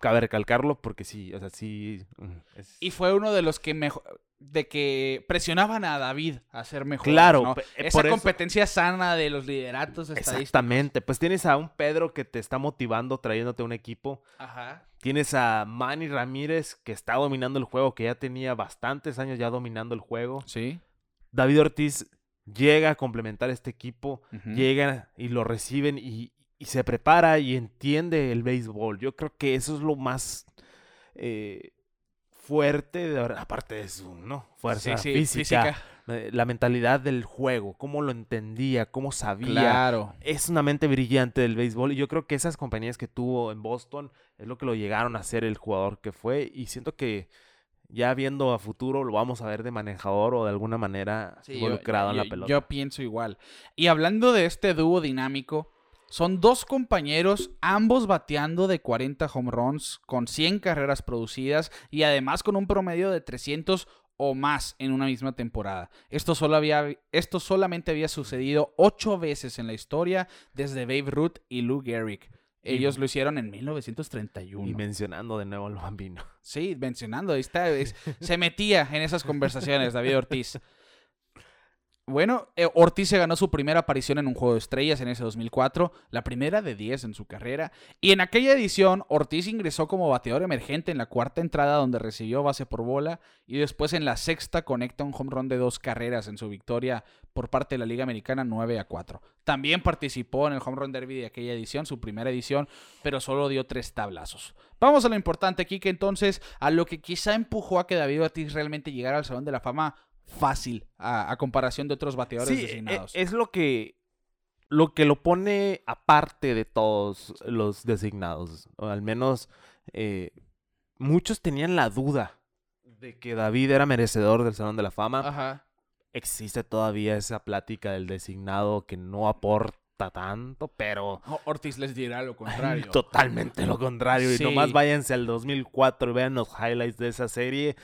Speaker 3: Cabe recalcarlo porque sí, o sea, sí. mm, es-
Speaker 2: Y fue uno de los que mejor de que presionaban a David a ser mejor.
Speaker 3: Claro,
Speaker 2: ¿no?
Speaker 3: eh,
Speaker 2: Esa
Speaker 3: por eso-
Speaker 2: competencia sana de los lideratos estadísticos.
Speaker 3: Exactamente. Pues tienes a un Pedro que te está motivando, trayéndote un equipo.
Speaker 2: Ajá.
Speaker 3: Tienes a Manny Ramírez que está dominando el juego, que ya tenía bastantes años ya dominando el juego.
Speaker 2: Sí.
Speaker 3: David Ortiz llega a complementar este equipo,
Speaker 2: Ujú.
Speaker 3: llega y lo reciben y, y se prepara y entiende el béisbol. Yo creo que eso es lo más eh, fuerte, de aparte de su ¿no? fuerza
Speaker 2: Sí, sí,
Speaker 3: física, eh, la mentalidad del juego, cómo lo entendía, cómo sabía.
Speaker 2: Claro.
Speaker 3: Es una mente brillante del béisbol y yo creo que esas compañías que tuvo en Boston es lo que lo llegaron a ser el jugador que fue y siento que ya viendo a futuro lo vamos a ver de manejador o de alguna manera
Speaker 2: Sí, yo-
Speaker 3: involucrado en la pelota.
Speaker 2: Yo pienso igual. Y hablando de este dúo dinámico, son dos compañeros, ambos bateando de 40 home runs, con 100 carreras producidas y además con un promedio de 300 o más en una misma temporada. Esto, solo había, esto solamente había sucedido ocho veces en la historia desde Babe Ruth y Lou Gehrig. Ellos lo hicieron en 1931.
Speaker 3: Y mencionando de nuevo al bambino.
Speaker 2: Sí, mencionando, ahí está, es- se metía en esas conversaciones David Ortiz. Bueno, eh, Ortiz se ganó su primera aparición en un juego de estrellas en ese 2004, la primera de 10 en su carrera, y en aquella edición Ortiz ingresó como bateador emergente en la cuarta entrada donde recibió base por bola y después en la sexta conecta un home run de dos carreras en su victoria por parte de la Liga Americana 9 a 4. También participó en el home run derby de aquella edición, su primera edición, pero solo dio tres tablazos. Vamos a lo importante aquí, que entonces a lo que quizá empujó a que David Ortiz realmente llegara al Salón de la Fama fácil a, a comparación de otros bateadores
Speaker 3: Sí, e-
Speaker 2: designados.
Speaker 3: es lo que lo que lo pone aparte de todos los designados. O al menos eh, muchos tenían la duda de que David era merecedor del Salón de la Fama.
Speaker 2: Ajá.
Speaker 3: Existe todavía esa plática del designado que no aporta tanto, pero
Speaker 2: Ortiz les dirá lo contrario.
Speaker 3: totalmente lo contrario. Y nomás váyanse al 2004 y vean los highlights de esa serie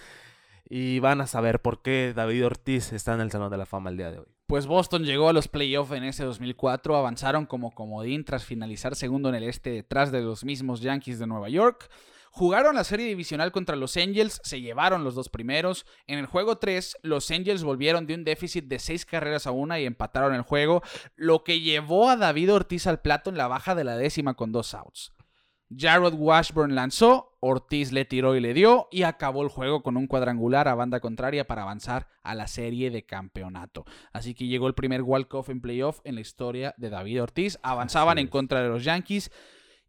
Speaker 3: y van a saber por qué David Ortiz está en el Salón de la Fama el día de hoy.
Speaker 2: Pues Boston llegó a los playoffs en ese 2004, avanzaron como comodín tras finalizar segundo en el este detrás de los mismos Yankees de Nueva York. Jugaron la serie divisional contra los Angels, se llevaron los dos primeros. En el juego 3, los Angels volvieron de un déficit de 6 carreras a una y empataron el juego, lo que llevó a David Ortiz al plato en la baja de la décima con dos outs. Jarrod Washburn lanzó, Ortiz le tiró y le dio, y acabó el juego con un cuadrangular a banda contraria para avanzar a la serie de campeonato. Así que llegó el primer walk-off en playoff en la historia de David Ortiz. Avanzaban en contra de los Yankees.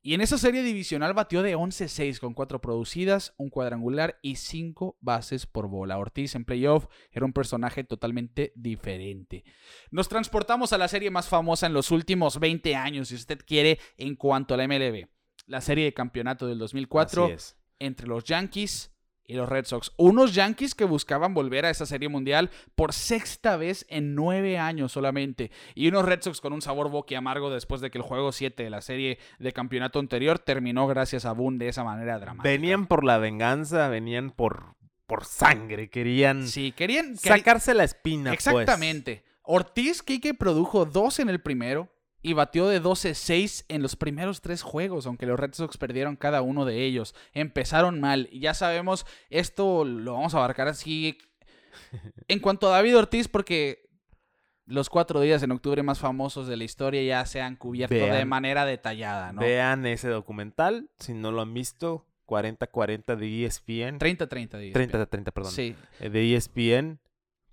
Speaker 2: Y en esa serie divisional batió de 11-6 con 4 producidas, un cuadrangular y 5 bases por bola. Ortiz en playoff era un personaje totalmente diferente. Nos transportamos a la serie más famosa en los últimos 20 años, si usted quiere, en cuanto a la MLB. La serie de campeonato del 2004
Speaker 3: Así es.
Speaker 2: entre los Yankees y los Red Sox. Unos Yankees que buscaban volver a esa serie mundial por sexta vez en nueve años solamente. Y unos Red Sox con un sabor boqui amargo después de que el juego 7 de la serie de campeonato anterior terminó gracias a Boone de esa manera dramática.
Speaker 3: Venían por la venganza, venían por, por sangre, querían
Speaker 2: Sí, querían...
Speaker 3: sacarse la espina. pues.
Speaker 2: Exactamente. Ortiz Kike produjo dos en el primero y batió de 12-6 en los primeros tres juegos, aunque los Red Sox perdieron cada uno de ellos. Empezaron mal y ya sabemos, esto lo vamos a abarcar así [LAUGHS] en cuanto a David Ortiz, porque los cuatro días en octubre más famosos de la historia ya se han cubierto de manera detallada, ¿no?
Speaker 3: Vean ese documental, si no lo han visto, 40-40 de ESPN.
Speaker 2: 30-30 días.
Speaker 3: 30-30, perdón.
Speaker 2: Sí.
Speaker 3: eh, De ESPN,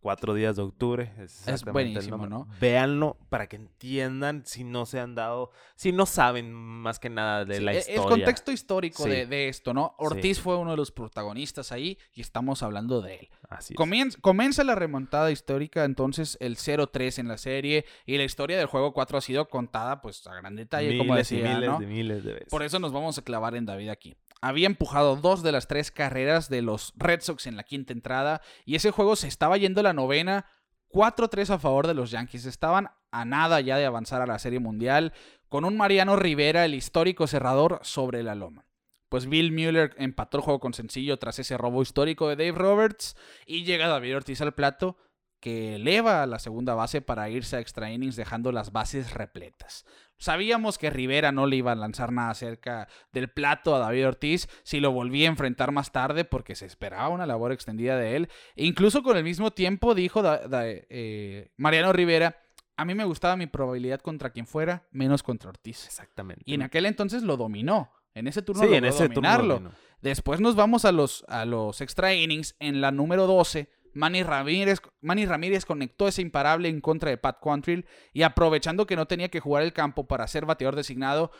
Speaker 3: Cuatro días de octubre. Es,
Speaker 2: buenísimo. ¿no?
Speaker 3: Véanlo para que entiendan si no se han dado, si no saben más que nada de
Speaker 2: Sí,
Speaker 3: la
Speaker 2: e-
Speaker 3: historia.
Speaker 2: El contexto histórico
Speaker 3: Sí.
Speaker 2: de, de esto, ¿no? Ortiz fue uno de los protagonistas ahí y estamos hablando de él.
Speaker 3: Así es.
Speaker 2: Comien- comienza la remontada histórica, entonces el 0-3 en la serie y la historia del juego 4 ha sido contada pues a gran detalle, como
Speaker 3: miles
Speaker 2: decía,
Speaker 3: y miles
Speaker 2: ¿no?
Speaker 3: de miles de veces.
Speaker 2: Por eso nos vamos a clavar en David aquí. Había empujado dos de las tres carreras de los Red Sox en la quinta entrada y ese juego se estaba yendo la novena 4-3 a favor de los Yankees. Estaban a nada ya de avanzar a la Serie Mundial con un Mariano Rivera, el histórico cerrador, sobre la loma. Pues Bill Mueller empató el juego con sencillo tras ese robo histórico de Dave Roberts y llega David Ortiz al plato que eleva a la segunda base para irse a extra innings dejando las bases repletas. Sabíamos que Rivera no le iba a lanzar nada cerca del plato a David Ortiz si lo volvía a enfrentar más tarde porque se esperaba una labor extendida de él. E incluso con el mismo tiempo dijo da- da- eh, Mariano Rivera, a mí me gustaba mi probabilidad contra quien fuera, menos contra Ortiz.
Speaker 3: Exactamente.
Speaker 2: Y en aquel entonces lo dominó. En ese turno
Speaker 3: sí,
Speaker 2: logró
Speaker 3: en ese turno
Speaker 2: dominarlo.
Speaker 3: dominó.
Speaker 2: Después nos vamos a los, a los extra innings. En la número 12, Manny Ramírez, Manny Ramírez conectó ese imparable en contra de Pat Quantrill y aprovechando que no tenía que jugar el campo para ser bateador designado,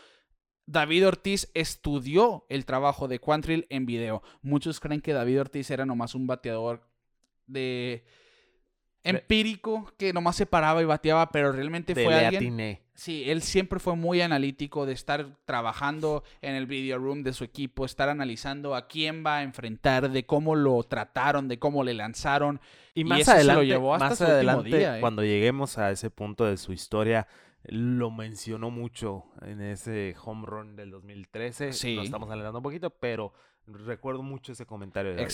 Speaker 2: David Ortiz estudió el trabajo de Quantrill en video. Muchos creen que David Ortiz era nomás un bateador de empírico que nomás se paraba y bateaba, pero realmente fue
Speaker 3: le
Speaker 2: alguien
Speaker 3: atiné.
Speaker 2: Sí, él siempre fue muy analítico de estar trabajando en el video room de su equipo, estar analizando a quién va a enfrentar, de cómo lo trataron, de cómo le lanzaron.
Speaker 3: Y
Speaker 2: Y
Speaker 3: más
Speaker 2: se lo
Speaker 3: adelante,
Speaker 2: llevó hasta
Speaker 3: más
Speaker 2: su
Speaker 3: adelante
Speaker 2: día, ¿eh?
Speaker 3: cuando lleguemos a ese punto de su historia, lo mencionó mucho en ese home run del 2013.
Speaker 2: Sí.
Speaker 3: Nos estamos adelantando un poquito, pero recuerdo mucho ese comentario de David.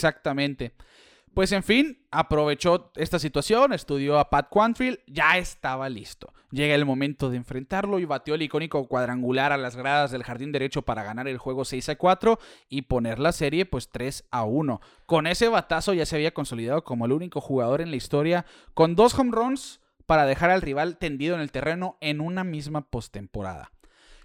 Speaker 2: Pues en fin, aprovechó esta situación, estudió a Pat Quantrill, ya estaba listo. Llega el momento de enfrentarlo y batió el icónico cuadrangular a las gradas del jardín derecho para ganar el juego 6 a 4 y poner la serie pues 3 a 1. Con ese batazo ya se había consolidado como el único jugador en la historia con dos home runs para dejar al rival tendido en el terreno en una misma postemporada.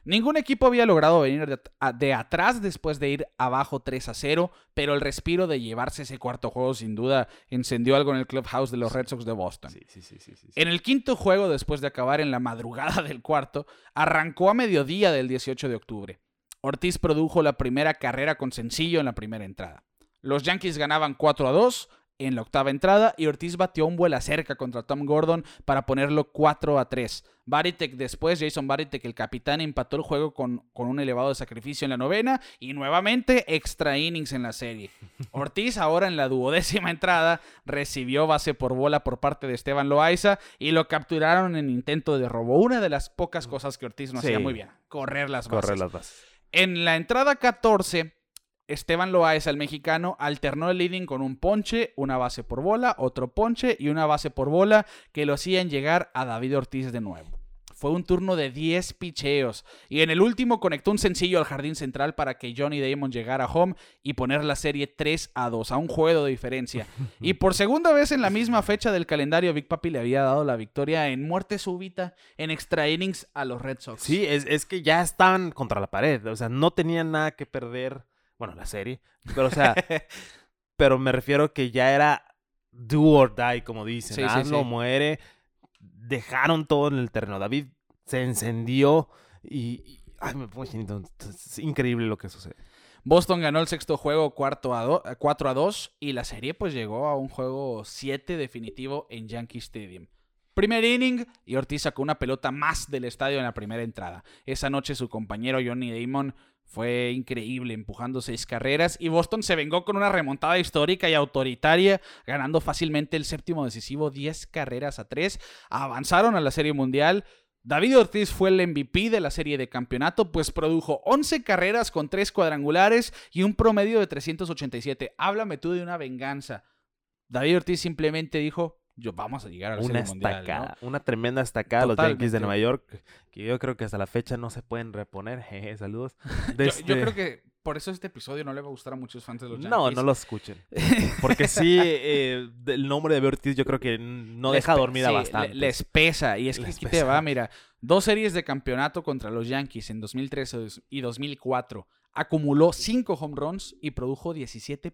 Speaker 2: Ningún equipo había logrado venir de, atrás después de ir abajo 3 a 0, pero el respiro de llevarse ese cuarto juego sin duda encendió algo en el clubhouse de los Red Sox de Boston.
Speaker 3: Sí, sí, sí.
Speaker 2: En el quinto juego, después de acabar en la madrugada [LAUGHS] del cuarto, arrancó a mediodía del 18 de octubre. Ortiz produjo la primera carrera con sencillo en la primera entrada. Los Yankees ganaban 4 a 2 en la octava entrada y Ortiz batió un vuela cerca contra Tom Gordon para ponerlo 4 a 3. Baritek después, Jason Baritek, el capitán, empató el juego con, con un elevado sacrificio en la novena y nuevamente extra innings en la serie. [LAUGHS] Ortiz ahora en la duodécima entrada recibió base por bola por parte de Esteban Loaiza y lo capturaron en intento de robo. Una de las pocas cosas que Ortiz no
Speaker 3: Sí.
Speaker 2: hacía muy bien, correr las bases.
Speaker 3: Correr las bases.
Speaker 2: En la entrada 14, Esteban Loaiza, el mexicano, alternó el leading con un ponche, una base por bola, otro ponche y una base por bola que lo hacían llegar a David Ortiz de nuevo. Fue un turno de 10 picheos y en el último conectó un sencillo al jardín central para que Johnny Damon llegara a home y poner la serie 3 a 2, a un juego de diferencia. [LAUGHS] Y por segunda vez en la misma fecha del calendario, Big Papi le había dado la victoria en muerte súbita en extra innings a los Red Sox.
Speaker 3: Sí, es, es que ya estaban contra la pared. O sea, no tenían nada que perder. Bueno, la serie. Pero, o sea, [LAUGHS] pero me refiero que ya era do or die, como dicen.
Speaker 2: Sí, sí,
Speaker 3: Hazlo,
Speaker 2: sí.
Speaker 3: muere. Dejaron todo en el terreno. David se encendió y. y- ay, me pongo chinito. Es increíble lo que sucede.
Speaker 2: Boston ganó el sexto juego cuarto a do- 4 a 2 y la serie pues llegó a un juego 7 definitivo en Yankee Stadium. Primer inning y Ortiz sacó una pelota más del estadio en la primera entrada. Esa noche su compañero Johnny Damon fue increíble, empujando seis carreras y Boston se vengó con una remontada histórica y autoritaria, ganando fácilmente el séptimo decisivo 10 carreras a 3. Avanzaron a la Serie Mundial. David Ortiz fue el MVP de la serie de campeonato, pues produjo 11 carreras con 3 cuadrangulares y un promedio de 387. Háblame tú de una venganza. David Ortiz simplemente dijo, yo vamos a llegar a
Speaker 3: Una
Speaker 2: serie mundial. ¿no?
Speaker 3: estacada. Una tremenda estacada a los Yankees de
Speaker 2: Totalmente.
Speaker 3: Nueva York. Que yo creo que hasta la fecha no se pueden reponer. [LAUGHS] Jeje, saludos. [LAUGHS]
Speaker 2: Yo,
Speaker 3: este-
Speaker 2: creo que por eso este episodio no le va a gustar a muchos fans de los Yankees.
Speaker 3: No, no lo escuchen. Porque sí, [LAUGHS] eh, el nombre de Ortiz yo creo que no
Speaker 2: Les
Speaker 3: deja dormida
Speaker 2: sí,
Speaker 3: bastante.
Speaker 2: le- Les pesa. Y es que
Speaker 3: Les
Speaker 2: aquí te va, mira. Dos series de campeonato contra los Yankees en 2013 y 2004. Acumuló 5 home runs y produjo 17,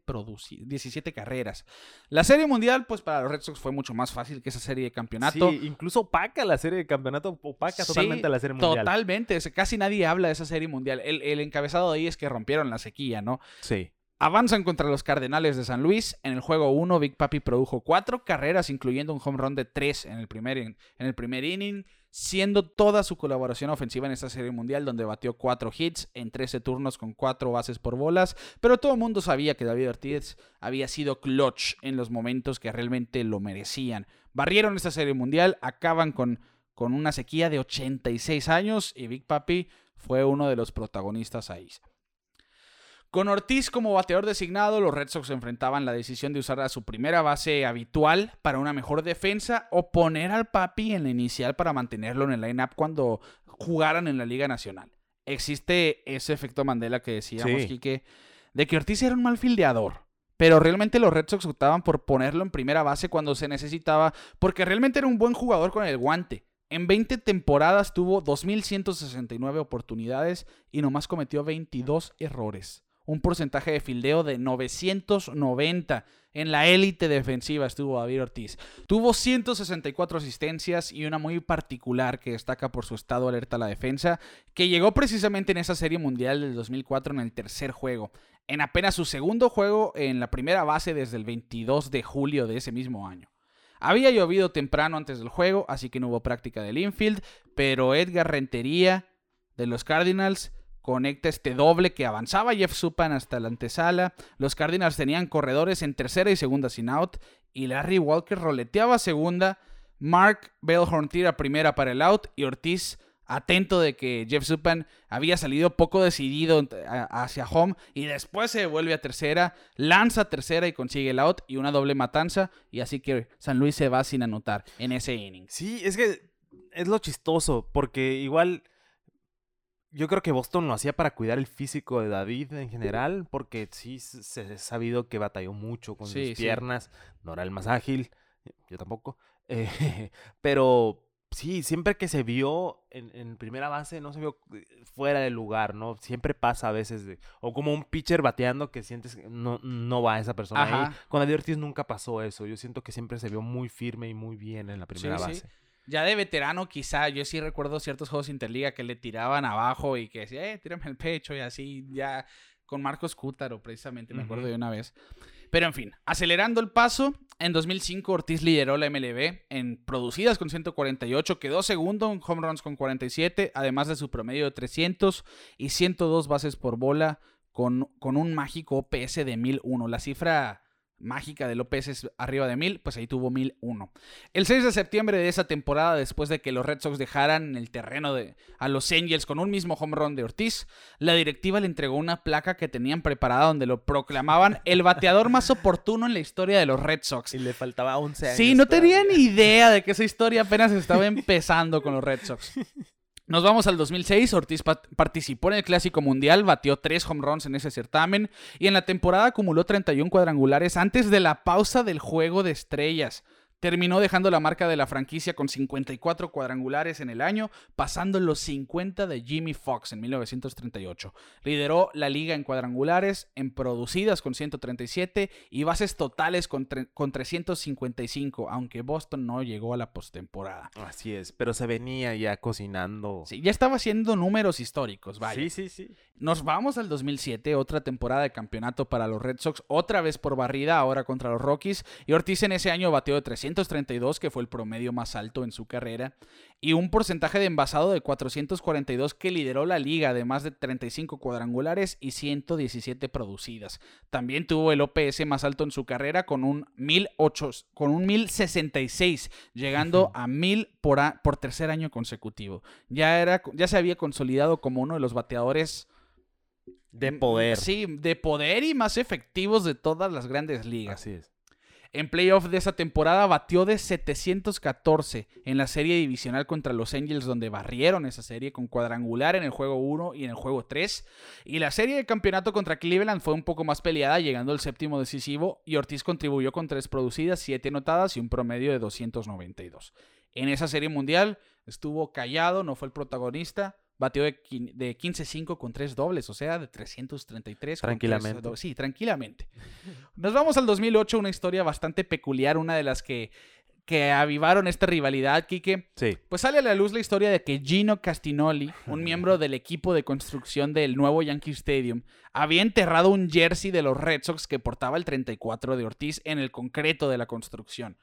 Speaker 2: 17 carreras. La Serie Mundial, pues para los Red Sox fue mucho más fácil que esa serie de campeonato.
Speaker 3: Sí, incluso opaca la serie de campeonato, opaca totalmente la Serie Mundial.
Speaker 2: Totalmente, casi nadie habla de esa Serie Mundial. El, el encabezado de ahí es que rompieron la sequía, ¿no?
Speaker 3: Sí.
Speaker 2: Avanzan contra los Cardenales de San Luis. En el juego 1, Big Papi produjo cuatro carreras, incluyendo un home run de tres en el primer, en el primer inning, siendo toda su colaboración ofensiva en esta serie mundial, donde batió cuatro hits en 13 turnos con cuatro bases por bolas. Pero todo el mundo sabía que David Ortiz había sido clutch en los momentos que realmente lo merecían. Barrieron esta serie mundial, acaban con, con una sequía de 86 años y Big Papi fue uno de los protagonistas ahí. Con Ortiz como bateador designado, los Red Sox enfrentaban la decisión de usar a su primera base habitual para una mejor defensa o poner al Papi en la inicial para mantenerlo en el line-up cuando jugaran en la Liga Nacional. Existe ese efecto Mandela que decíamos, Kike, de que Ortiz era un mal fildeador. Pero realmente los Red Sox optaban por ponerlo en primera base cuando se necesitaba, porque realmente era un buen jugador con el guante. En 20 temporadas tuvo 2.169 oportunidades y nomás cometió 22 errores un porcentaje de fildeo de 990. En la élite defensiva estuvo David Ortiz. Tuvo 164 asistencias y una muy particular que destaca por su estado alerta a la defensa, que llegó precisamente en esa serie mundial del 2004 en el tercer juego. En apenas su segundo juego en la primera base desde el 22 de julio de ese mismo año. Había llovido temprano antes del juego, así que no hubo práctica del infield, pero Edgar Rentería de los Cardinals conecta este doble que avanzaba Jeff Supan hasta la antesala. Los Cardinals tenían corredores en tercera y segunda sin out. Y Larry Walker roleteaba segunda. Mark Bellhorn tira primera para el out. Y Ortiz, atento de que Jeff Supan había salido poco decidido hacia home. Y después se vuelve a tercera. Lanza tercera y consigue el out. Y una doble matanza. Y así que San Luis se va sin anotar en ese inning.
Speaker 3: Sí, es que es lo chistoso. Porque igual yo creo que Boston lo hacía para cuidar el físico de David en general, porque sí se ha sabido que batalló mucho con sus piernas, no era el más ágil, yo tampoco, [LAUGHS] eh, pero sí, siempre que se vio en, primera base, no se vio eh, fuera de lugar, ¿no? Siempre pasa a veces, o como un pitcher bateando que sientes que no, no va esa persona ahí. Con David Ortiz nunca pasó eso, yo siento que siempre se vio muy firme y muy bien en la primera base.
Speaker 2: Ya de veterano, quizá, yo sí recuerdo ciertos juegos Interliga que le tiraban abajo y que decía, eh, tírame el pecho y así, ya con Marcos Cútaro, precisamente, me acuerdo de una vez. Pero en fin, acelerando el paso, en 2005 Ortiz lideró la MLB en producidas con 148, quedó segundo en home runs con 47, además de su promedio de 300 y 102 bases por bola con, con un mágico OPS de 1001. La cifra mágica de López es arriba de 1000, pues ahí tuvo 1001. El 6 de septiembre de esa temporada, después de que los Red Sox dejaran el terreno de, a los Angels con un mismo home run de Ortiz, la directiva le entregó una placa que tenían preparada donde lo proclamaban [LAUGHS] el bateador más oportuno en la historia de los Red Sox.
Speaker 3: Y le faltaba 11 años.
Speaker 2: Sí, no tenía ni idea de que esa historia apenas estaba empezando con los Red Sox. [LAUGHS] Nos vamos al 2006, Ortiz participó en el Clásico Mundial, batió tres home runs en ese certamen y en la temporada acumuló 31 cuadrangulares antes de la pausa del Juego de Estrellas. Terminó dejando la marca de la franquicia con 54 cuadrangulares en el año, pasando los 50 de Jimmy Fox en 1938. Lideró la liga en cuadrangulares, en producidas con 137 y bases totales con, 355, aunque Boston no llegó a la postemporada.
Speaker 3: Así es, pero se venía ya cocinando.
Speaker 2: Sí, ya estaba haciendo números históricos, vaya.
Speaker 3: Sí, sí, sí.
Speaker 2: Nos vamos al 2007, otra temporada de campeonato para los Red Sox, otra vez por barrida, ahora contra los Rockies, y Ortiz en ese año bateó de 332, que fue el promedio más alto en su carrera, y un porcentaje de envasado de 442 que lideró la liga, de más de 35 cuadrangulares y 117 producidas. También tuvo el OPS más alto en su carrera con un 1008, con un 1066, llegando a 1000 por, por tercer año consecutivo. Ya, era, ya se había consolidado como uno de los bateadores
Speaker 3: de poder.
Speaker 2: Sí, de poder y más efectivos de todas las grandes ligas.
Speaker 3: Así es.
Speaker 2: En playoff de esa temporada batió de 714 en la serie divisional contra los Angels donde barrieron esa serie con cuadrangular en el juego 1 y en el juego 3. Y la serie de campeonato contra Cleveland fue un poco más peleada llegando al séptimo decisivo y Ortiz contribuyó con 3 producidas, 7 anotadas y un promedio de 292. En esa serie mundial estuvo callado, no fue el protagonista, Batió de, de 15-5 con tres dobles, o sea, de 333. con tres
Speaker 3: Tranquilamente.
Speaker 2: do- Sí, tranquilamente. [LAUGHS] Nos vamos al 2008, una historia bastante peculiar, una de las que, que avivaron esta rivalidad, Quique.
Speaker 3: Sí.
Speaker 2: Pues sale a la luz la historia de que Gino Castinoli, [LAUGHS] un miembro del equipo de construcción del nuevo Yankee Stadium, había enterrado un jersey de los Red Sox que portaba el 34 de Ortiz en el concreto de la construcción.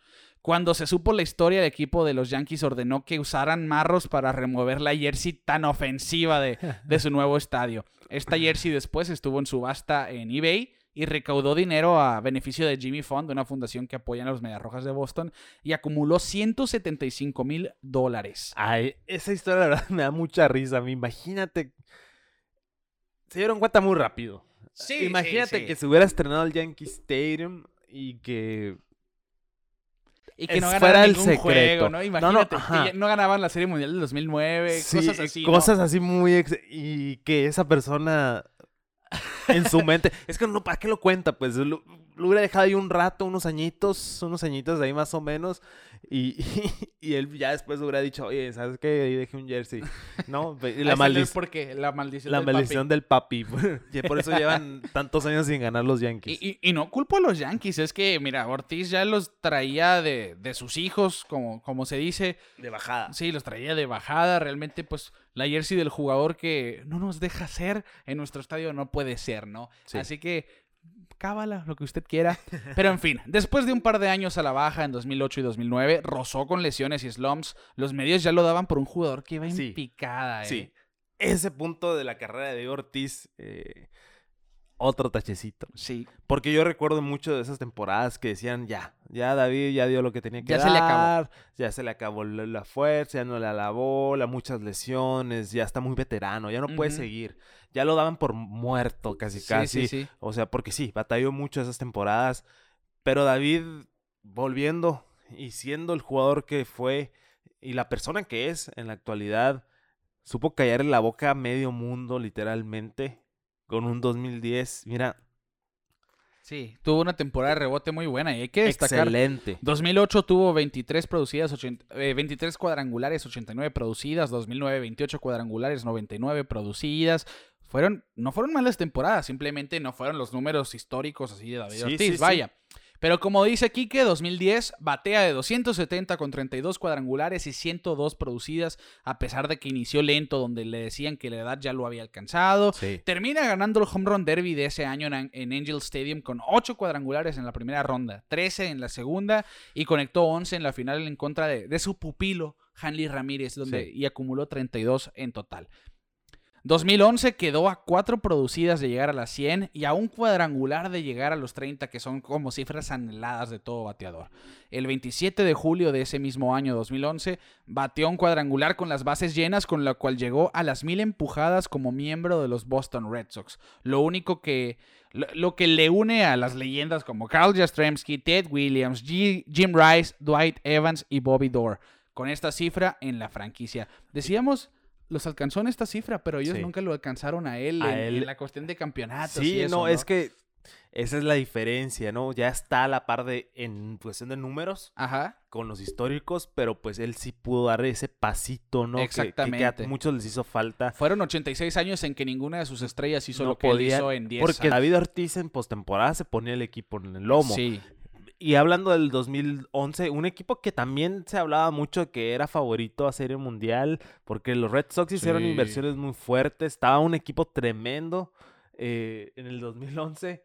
Speaker 2: Cuando se supo la historia, el equipo de los Yankees ordenó que usaran marros para remover la jersey tan ofensiva de, de su nuevo estadio. Esta jersey después estuvo en subasta en eBay y recaudó dinero a beneficio de Jimmy Fund, una fundación que apoya a los Mediarrojas de Boston, y acumuló 175 mil dólares.
Speaker 3: Ay, esa historia la verdad [LAUGHS] me da mucha risa. mí. Imagínate. Se dieron cuenta muy rápido.
Speaker 2: Sí,
Speaker 3: Imagínate
Speaker 2: sí, sí.
Speaker 3: que se hubiera estrenado el Yankee Stadium y que
Speaker 2: Y que no
Speaker 3: es el
Speaker 2: ningún
Speaker 3: secreto.
Speaker 2: juego, ¿no?
Speaker 3: No, no,
Speaker 2: Imagínate, que no ganaban la Serie Mundial del 2009,
Speaker 3: Sí,
Speaker 2: cosas así.
Speaker 3: cosas así muy ex- y que esa persona en su mente [LAUGHS] es que no para qué lo cuenta pues lo, lo hubiera dejado ahí un rato unos añitos unos añitos de ahí más o menos y, [LAUGHS] y, él ya después hubiera dicho oye sabes qué ahí dejé un jersey [LAUGHS] no y la maldición
Speaker 2: porque la maldición
Speaker 3: la
Speaker 2: del papi.
Speaker 3: maldición del papi [LAUGHS] y por eso llevan tantos años sin ganar los Yankees
Speaker 2: Y, y- y no culpo a los Yankees, es que, mira, Ortiz ya los traía de, de sus hijos, como, como se dice.
Speaker 3: de bajada
Speaker 2: Sí, los traía de bajada. Realmente, pues, la jersey del jugador que no nos deja ser en nuestro estadio no puede ser, ¿no?
Speaker 3: Sí.
Speaker 2: Así que, cábala, lo que usted quiera. Pero en fin, después de un par de años a la baja en 2008 y 2009, rozó con lesiones y slumps. Los medios ya lo daban por un jugador que iba en
Speaker 3: Sí.
Speaker 2: picada, ¿eh?
Speaker 3: sí ese punto de la carrera de Ortiz eh, otro tachecito
Speaker 2: Sí.
Speaker 3: Porque yo recuerdo mucho de esas temporadas que decían, ya, ya David ya dio lo que tenía que
Speaker 2: Ya
Speaker 3: dar.
Speaker 2: se le acabó.
Speaker 3: Ya se le acabó la, la fuerza, ya no le la bola, muchas lesiones, ya está muy veterano, ya no puede seguir. Ya lo daban por muerto casi,
Speaker 2: Sí,
Speaker 3: casi.
Speaker 2: sí, sí.
Speaker 3: O sea, porque sí, batalló mucho esas temporadas. Pero David, volviendo y siendo el jugador que fue y la persona que es en la actualidad, supo callar en la boca a medio mundo, literalmente, con un 2010. Mira,
Speaker 2: Sí, tuvo una temporada de rebote muy buena y hay que destacar.
Speaker 3: excelente.
Speaker 2: 2008 tuvo 23 producidas, 80 eh, 23 cuadrangulares, 89 producidas. 2009, 28 cuadrangulares, 99 producidas. Fueron, no fueron malas temporadas, simplemente no fueron los números históricos así de David
Speaker 3: Sí,
Speaker 2: Ortiz,
Speaker 3: sí, sí.
Speaker 2: Pero como dice Quique, 2010 batea de 270 con 32 cuadrangulares y 102 producidas, a pesar de que inició lento, donde le decían que la edad ya lo había alcanzado.
Speaker 3: Sí.
Speaker 2: Termina ganando el Home Run Derby de ese año en, en Angel Stadium con 8 cuadrangulares en la primera ronda, 13 en la segunda y conectó 11 en la final en contra de, de su pupilo, Hanley Ramírez, donde,
Speaker 3: Sí.
Speaker 2: y acumuló 32 en total. 2011 quedó a 4 producidas de llegar a las 100 y a un cuadrangular de llegar a los 30, que son como cifras anheladas de todo bateador. El 27 de julio de ese mismo año 2011 bateó un cuadrangular con las bases llenas, con la cual llegó a las mil empujadas como miembro de los Boston Red Sox. Lo único que lo, que le une a las leyendas como Carl Jastrzemski, Ted Williams, Jim Rice, Dwight Evans y Bobby Dorr. Con esta cifra en la franquicia. Decíamos, los alcanzó en esta cifra, pero ellos
Speaker 3: Sí.
Speaker 2: nunca lo alcanzaron a él,
Speaker 3: A
Speaker 2: en,
Speaker 3: él.
Speaker 2: en la cuestión de campeonatos.
Speaker 3: Sí,
Speaker 2: y eso,
Speaker 3: no, es que esa es la diferencia, ¿no? Ya está a la par de, en cuestión de números,
Speaker 2: Ajá.
Speaker 3: con los históricos, pero pues él sí pudo dar ese pasito, ¿no? Que- Que, que
Speaker 2: Exactamente.
Speaker 3: a muchos les hizo falta.
Speaker 2: Fueron 86 años en que ninguna de sus estrellas hizo
Speaker 3: No
Speaker 2: lo que él hizo en 10
Speaker 3: Porque
Speaker 2: años.
Speaker 3: David Ortiz en postemporada se ponía el equipo en el lomo.
Speaker 2: Sí.
Speaker 3: Y hablando del 2011, un equipo que también se hablaba mucho que era favorito a Serie Mundial, porque los Red Sox hicieron
Speaker 2: Sí.
Speaker 3: inversiones muy fuertes, estaba un equipo tremendo eh, en el 2011.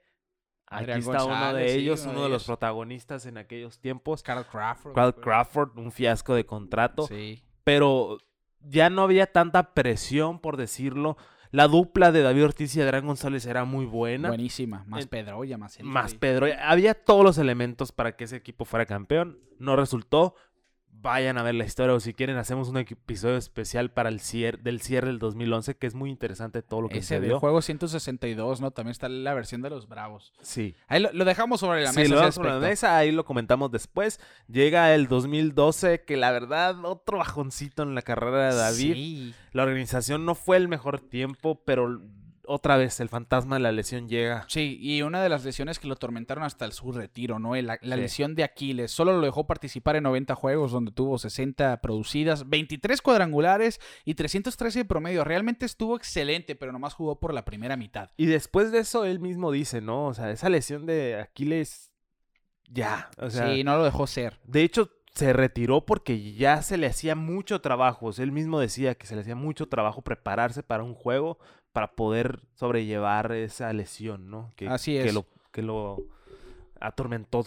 Speaker 3: Aquí
Speaker 2: Adrián
Speaker 3: está uno de
Speaker 2: sí,
Speaker 3: ellos,
Speaker 2: uno
Speaker 3: uno
Speaker 2: de
Speaker 3: los protagonistas en aquellos tiempos.
Speaker 2: Carl Crawford.
Speaker 3: Carl
Speaker 2: güey.
Speaker 3: Crawford, un fiasco de contrato,
Speaker 2: Sí.
Speaker 3: pero ya no había tanta presión, por decirlo. La dupla de David Ortiz y Adrián González era muy buena.
Speaker 2: Buenísima. Más
Speaker 3: En-
Speaker 2: Pedroya, más.
Speaker 3: Más Pedro. Había todos los elementos para que ese equipo fuera campeón. No resultó. Vayan a ver la historia o si quieren hacemos un episodio especial para el cierre, del cierre del 2011 que es muy interesante todo lo que
Speaker 2: Ese
Speaker 3: se dio.
Speaker 2: juego 162, ¿no? También está la versión de los Bravos.
Speaker 3: Sí.
Speaker 2: Ahí lo, lo dejamos sobre la
Speaker 3: Sí,
Speaker 2: mesa.
Speaker 3: lo
Speaker 2: ese
Speaker 3: vamos sobre la mesa, ahí lo comentamos después. Llega el 2012 que la verdad otro bajoncito en la carrera de David.
Speaker 2: Sí.
Speaker 3: La organización no fue el mejor tiempo, pero otra vez el fantasma de la lesión llega.
Speaker 2: Sí, y una de las lesiones que lo atormentaron hasta el su retiro, ¿no? La, la
Speaker 3: Sí.
Speaker 2: lesión de Aquiles. Solo lo dejó participar en 90 juegos, donde tuvo 60 producidas, 23 cuadrangulares y 313 de promedio. Realmente estuvo excelente, pero nomás jugó por la primera mitad.
Speaker 3: Y después de eso, él mismo dice, ¿no? O sea, esa lesión de Aquiles, ya. O sea,
Speaker 2: sí, no lo dejó ser.
Speaker 3: de hecho, se retiró porque ya se le hacía mucho trabajo. O sea, él mismo decía que se le hacía mucho trabajo prepararse para un juego para poder sobrellevar esa lesión, ¿no? Que,
Speaker 2: Así
Speaker 3: Que
Speaker 2: es.
Speaker 3: lo, que lo atormentó.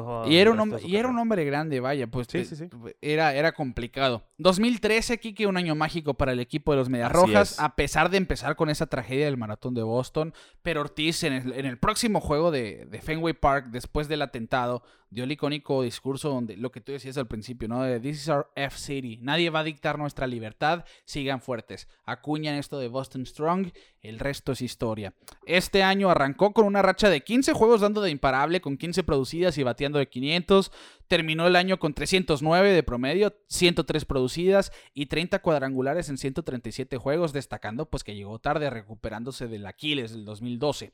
Speaker 3: Todo
Speaker 2: Y era, un hombre, y era un hombre grande, vaya, pues
Speaker 3: Sí,
Speaker 2: te-
Speaker 3: sí, sí.
Speaker 2: Era, era complicado. 2013, Kike, un año mágico para el equipo de los Medias Rojas, a pesar de empezar con esa tragedia del maratón de Boston. Pero Ortiz, en el, en el próximo juego de, de Fenway Park, después del atentado, dio el icónico discurso donde lo que tú decías al principio, ¿no? De This is our F City. Nadie va a dictar nuestra libertad. Sigan fuertes. Acuñan esto de Boston Strong. El resto es historia. Este año arrancó con una racha de 15 juegos dando de imparable, con 15 producidas y de 500. Terminó el año con 309 de promedio, 103 producidas y 30 cuadrangulares en 137 juegos, destacando pues que llegó tarde recuperándose del Aquiles del 2012.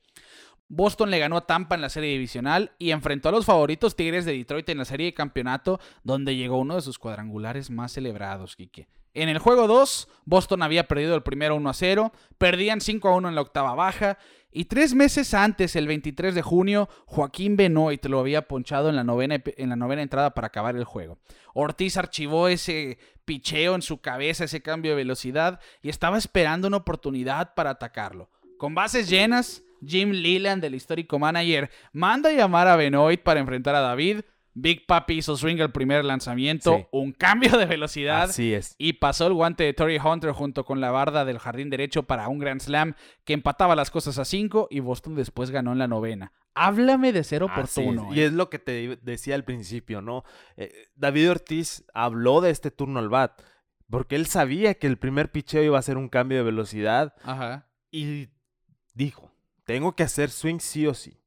Speaker 2: Boston le ganó a Tampa en la serie divisional y enfrentó a los favoritos Tigres de Detroit en la serie de campeonato, donde llegó uno de sus cuadrangulares más celebrados, Quique. En el juego 2, Boston había perdido el primero 1 a 0, perdían 5 a 1 en la octava baja, y tres meses antes, el 23 de junio, Joaquín Benoit lo había ponchado en la novena, en la novena entrada para acabar el juego. Ortiz archivó ese picheo en su cabeza, ese cambio de velocidad, y estaba esperando una oportunidad para atacarlo. Con bases llenas, Jim Leland, el histórico manager, manda a llamar a Benoit para enfrentar a David. Big Papi hizo swing el primer lanzamiento,
Speaker 3: Sí.
Speaker 2: un cambio de velocidad.
Speaker 3: Así es.
Speaker 2: Y pasó el guante de Tory Hunter junto con la barda del jardín derecho para un Grand Slam que empataba las cosas a 5 y Boston después ganó en la novena. Háblame de ser oportuno.
Speaker 3: es. Y
Speaker 2: eh.
Speaker 3: es lo que te decía al principio, ¿no? Eh, David Ortiz habló de este turno al bat porque él sabía que el primer picheo iba a ser un cambio de velocidad
Speaker 2: Ajá.
Speaker 3: y dijo, tengo que hacer swing sí o sí.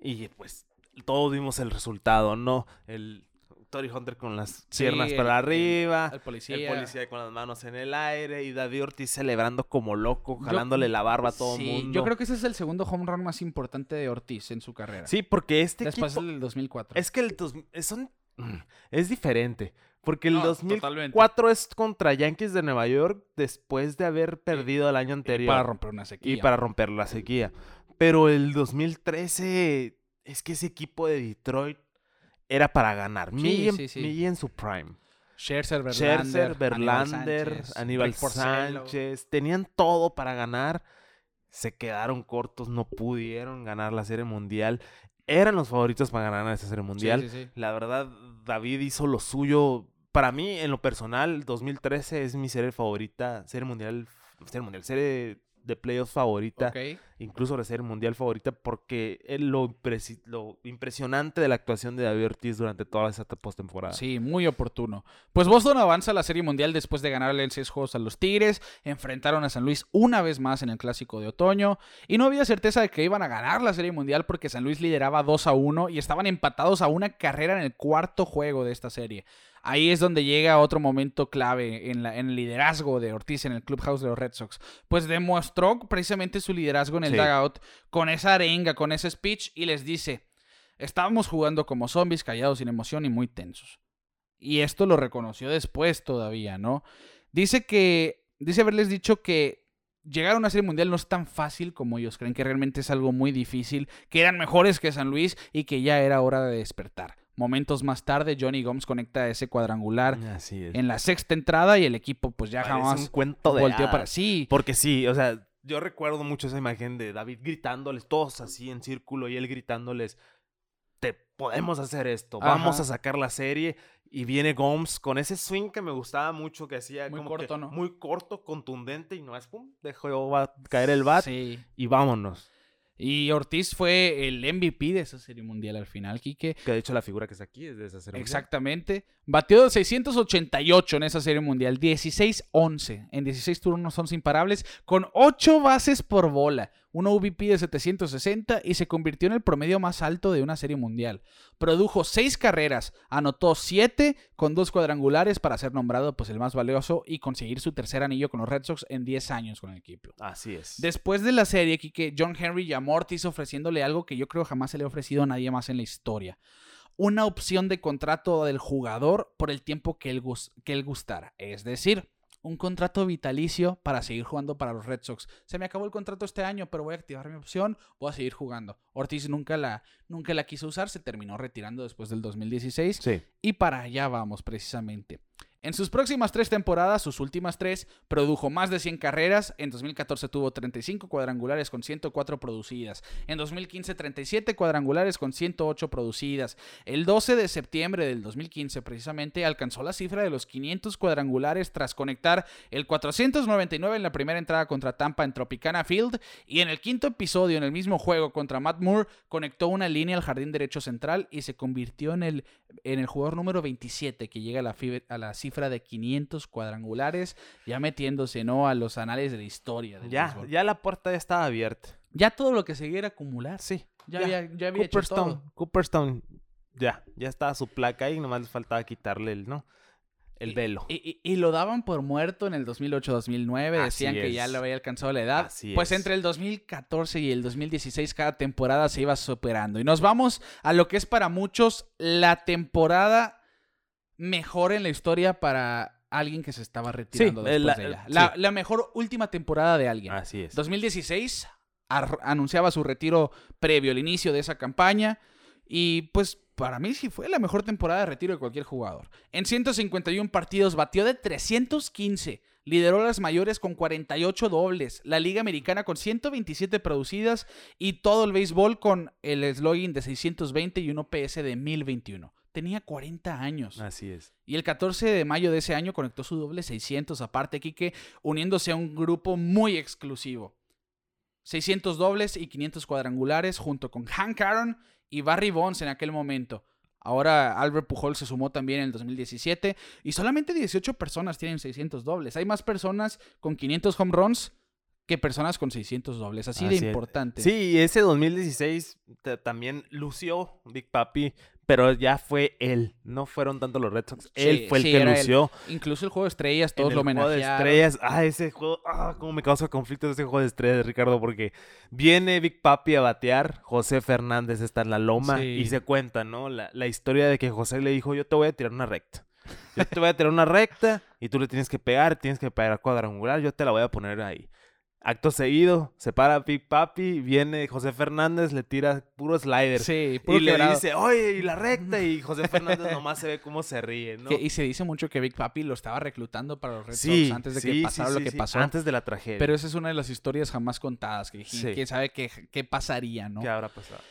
Speaker 3: Y pues todos vimos el resultado, ¿no? El Tory Hunter con las
Speaker 2: Sí,
Speaker 3: piernas
Speaker 2: el-
Speaker 3: para arriba.
Speaker 2: El policía.
Speaker 3: El policía con las manos en el aire y David Ortiz celebrando como loco, jalándole la barba a todo el
Speaker 2: Sí,
Speaker 3: mundo.
Speaker 2: Yo creo que ese es el segundo home run más importante de Ortiz en su carrera.
Speaker 3: Sí, porque este
Speaker 2: Después
Speaker 3: equipo...
Speaker 2: del 2004.
Speaker 3: Es que el dos- es, son- es diferente. Porque el
Speaker 2: No,
Speaker 3: 2004 es contra Yankees de Nueva York después de haber perdido el año
Speaker 2: Y
Speaker 3: anterior.
Speaker 2: para romper una sequía.
Speaker 3: y para romper la sequía. Pero el 2013 es que ese equipo de Detroit era para ganar.
Speaker 2: Sí,
Speaker 3: en-
Speaker 2: sí,
Speaker 3: en su prime.
Speaker 2: Scherzer, Verlander,
Speaker 3: Scherzer,
Speaker 2: Sánchez,
Speaker 3: Aníbal
Speaker 2: Porcello.
Speaker 3: Sánchez, tenían todo para ganar. Se quedaron cortos, no pudieron ganar la Serie Mundial. Eran los favoritos para ganar esa Serie Mundial.
Speaker 2: Sí, sí, sí.
Speaker 3: La verdad, David hizo lo suyo. Para mí, en lo personal, 2013 es mi serie favorita. Serie Mundial, Serie Mundial, serie de playoffs favorita. Incluso la serie mundial favorita porque es lo, impresi- lo impresionante de la actuación de David Ortiz durante toda esa postemporada.
Speaker 2: Sí, muy oportuno. Pues Boston avanza a la Serie Mundial después de ganarle en seis juegos a los Tigres. Enfrentaron a San Luis una vez más en el Clásico de Otoño. Y no había certeza de que iban a ganar la Serie Mundial porque San Luis lideraba 2 a 1 y estaban empatados a una carrera en el cuarto juego de esta serie. Ahí es donde llega otro momento clave en, la- en el liderazgo de Ortiz en el clubhouse de los Red Sox. Pues demostró precisamente su liderazgo en el
Speaker 3: Sí.
Speaker 2: dugout con esa arenga, con ese speech y les dice, estábamos jugando como zombies, callados sin emoción y muy tensos. Y esto lo reconoció después todavía, ¿no? Dice que, dice haberles dicho que llegar a una serie mundial no es tan fácil como ellos creen, que realmente es algo muy difícil, que eran mejores que San Luis y que ya era hora de despertar. Momentos más tarde, Johnny Gomes conecta ese cuadrangular
Speaker 3: Así es.
Speaker 2: en la sexta entrada y el equipo pues ya
Speaker 3: Parece un
Speaker 2: jamás
Speaker 3: cuento de
Speaker 2: volteó
Speaker 3: hadas.
Speaker 2: para sí.
Speaker 3: Porque sí, o sea, yo recuerdo mucho esa imagen de David gritándoles, todos así en círculo y él gritándoles, te podemos hacer esto, vamos a sacar la serie. Y viene Gomes con ese swing que me gustaba mucho, que hacía
Speaker 2: Muy
Speaker 3: como
Speaker 2: corto,
Speaker 3: que
Speaker 2: ¿no?
Speaker 3: muy corto, contundente y no es pum, dejó va- caer el bat
Speaker 2: Sí.
Speaker 3: y vámonos.
Speaker 2: Y Ortiz fue el MVP de esa serie mundial al final, Quique.
Speaker 3: Que de hecho la figura que está aquí es de esa serie. mundial.
Speaker 2: Exactamente. Batió 688 en esa serie mundial. 16-11. En 16 turnos son imparables. Con 8 bases por bola. Un OVP de 760 y se convirtió en el promedio más alto de una serie mundial. Produjo seis carreras, anotó siete con dos cuadrangulares para ser nombrado pues, el más valioso y conseguir su tercer anillo con los Red Sox en 10 años con el equipo.
Speaker 3: Así es.
Speaker 2: Después de la serie, que John Henry llamó a Ortiz ofreciéndole algo que yo creo jamás se le ha ofrecido a nadie más en la historia. Una opción de contrato del jugador por el tiempo que él, que él gustara. Es decir, un contrato vitalicio para seguir jugando para los Red Sox. Se me acabó el contrato este año, pero voy a activar mi opción, voy a seguir jugando. Ortiz nunca la, nunca la quiso usar, se terminó retirando después del 2016.
Speaker 3: Sí.
Speaker 2: Y para allá vamos precisamente. En sus próximas tres temporadas, sus últimas tres, produjo más de 100 carreras. En 2014 tuvo 35 cuadrangulares con 104 producidas. En 2015 37 cuadrangulares con 108 producidas. El 12 de septiembre del 2015 precisamente alcanzó la cifra de los 500 cuadrangulares tras conectar el 499 en la primera entrada contra Tampa en Tropicana Field y en el quinto episodio en el mismo juego contra Matt Moore conectó una línea al jardín derecho central y se convirtió en el, en el jugador número 27 que llega a la, a la cifra de 500 cuadrangulares, ya metiéndose, ¿no? A los anales de la historia.
Speaker 3: ya, ya la puerta ya estaba abierta.
Speaker 2: Ya todo lo que seguía era acumular.
Speaker 3: Sí.
Speaker 2: Ya, había, ya había hecho todo.
Speaker 3: Cooperstone, ya, ya estaba su placa ahí, nomás les faltaba quitarle el, ¿no? El velo.
Speaker 2: Y, lo daban por muerto en el 2008-2009. Decían que ya lo había alcanzado la edad. pues entre el 2014 y el 2016 cada temporada se iba superando. Y nos vamos a lo que es para muchos la temporada mejor en la historia para alguien que se estaba retirando después la, de ella. La, mejor última temporada de alguien.
Speaker 3: Así es.
Speaker 2: 2016 anunciaba su retiro previo al inicio de esa campaña y pues para mí sí fue la mejor temporada de retiro de cualquier jugador. En 151 partidos batió de 315. Lideró las mayores con 48 dobles, la Liga Americana con 127 producidas y todo el béisbol con el slogan de 620 y un OPS de 1021 tenía 40 años.
Speaker 3: Así es.
Speaker 2: Y el 14 de mayo de ese año conectó su doble 600 aparte, Quique, uniéndose a un grupo muy exclusivo. 600 dobles y 500 cuadrangulares junto con Hank Aaron y Barry Bonds en aquel momento. Ahora Albert Pujol se sumó también en el 2017 y solamente 18 personas tienen 600 dobles. Hay más personas con 500 home runs que personas con 600 dobles. Así, de importante.
Speaker 3: Sí, ese 2016 también lució Big Papi pero ya fue él, no fueron tanto los Red Sox. él fue el que lució.
Speaker 2: Incluso el juego de estrellas, todos lo homenajearon.
Speaker 3: El juego de estrellas, ah, ese juego, ah, cómo me causa conflicto ese juego de estrellas, Ricardo, porque viene Big Papi a batear, José Fernández está en la loma y se cuenta, ¿no? La, la historia de que José le dijo, yo te voy a tirar una recta. Yo te voy a tirar una recta y tú le tienes que pegar, tienes que pegar cuadrangular, yo te la voy a poner ahí. Acto seguido, se para Big Papi, viene José Fernández, le tira puro slider.
Speaker 2: Sí,
Speaker 3: puro Y le dice, oye, y la recta, y [LAUGHS] José Fernández nomás se ve cómo se ríe, ¿no?
Speaker 2: y se dice mucho que Big Papi lo estaba reclutando para los Red Sox antes de que pasara lo que pasó.
Speaker 3: Antes de la tragedia.
Speaker 2: Pero esa es una de las historias jamás contadas, que quién sabe qué, qué pasaría, ¿no?
Speaker 3: ¿Qué habrá pasado?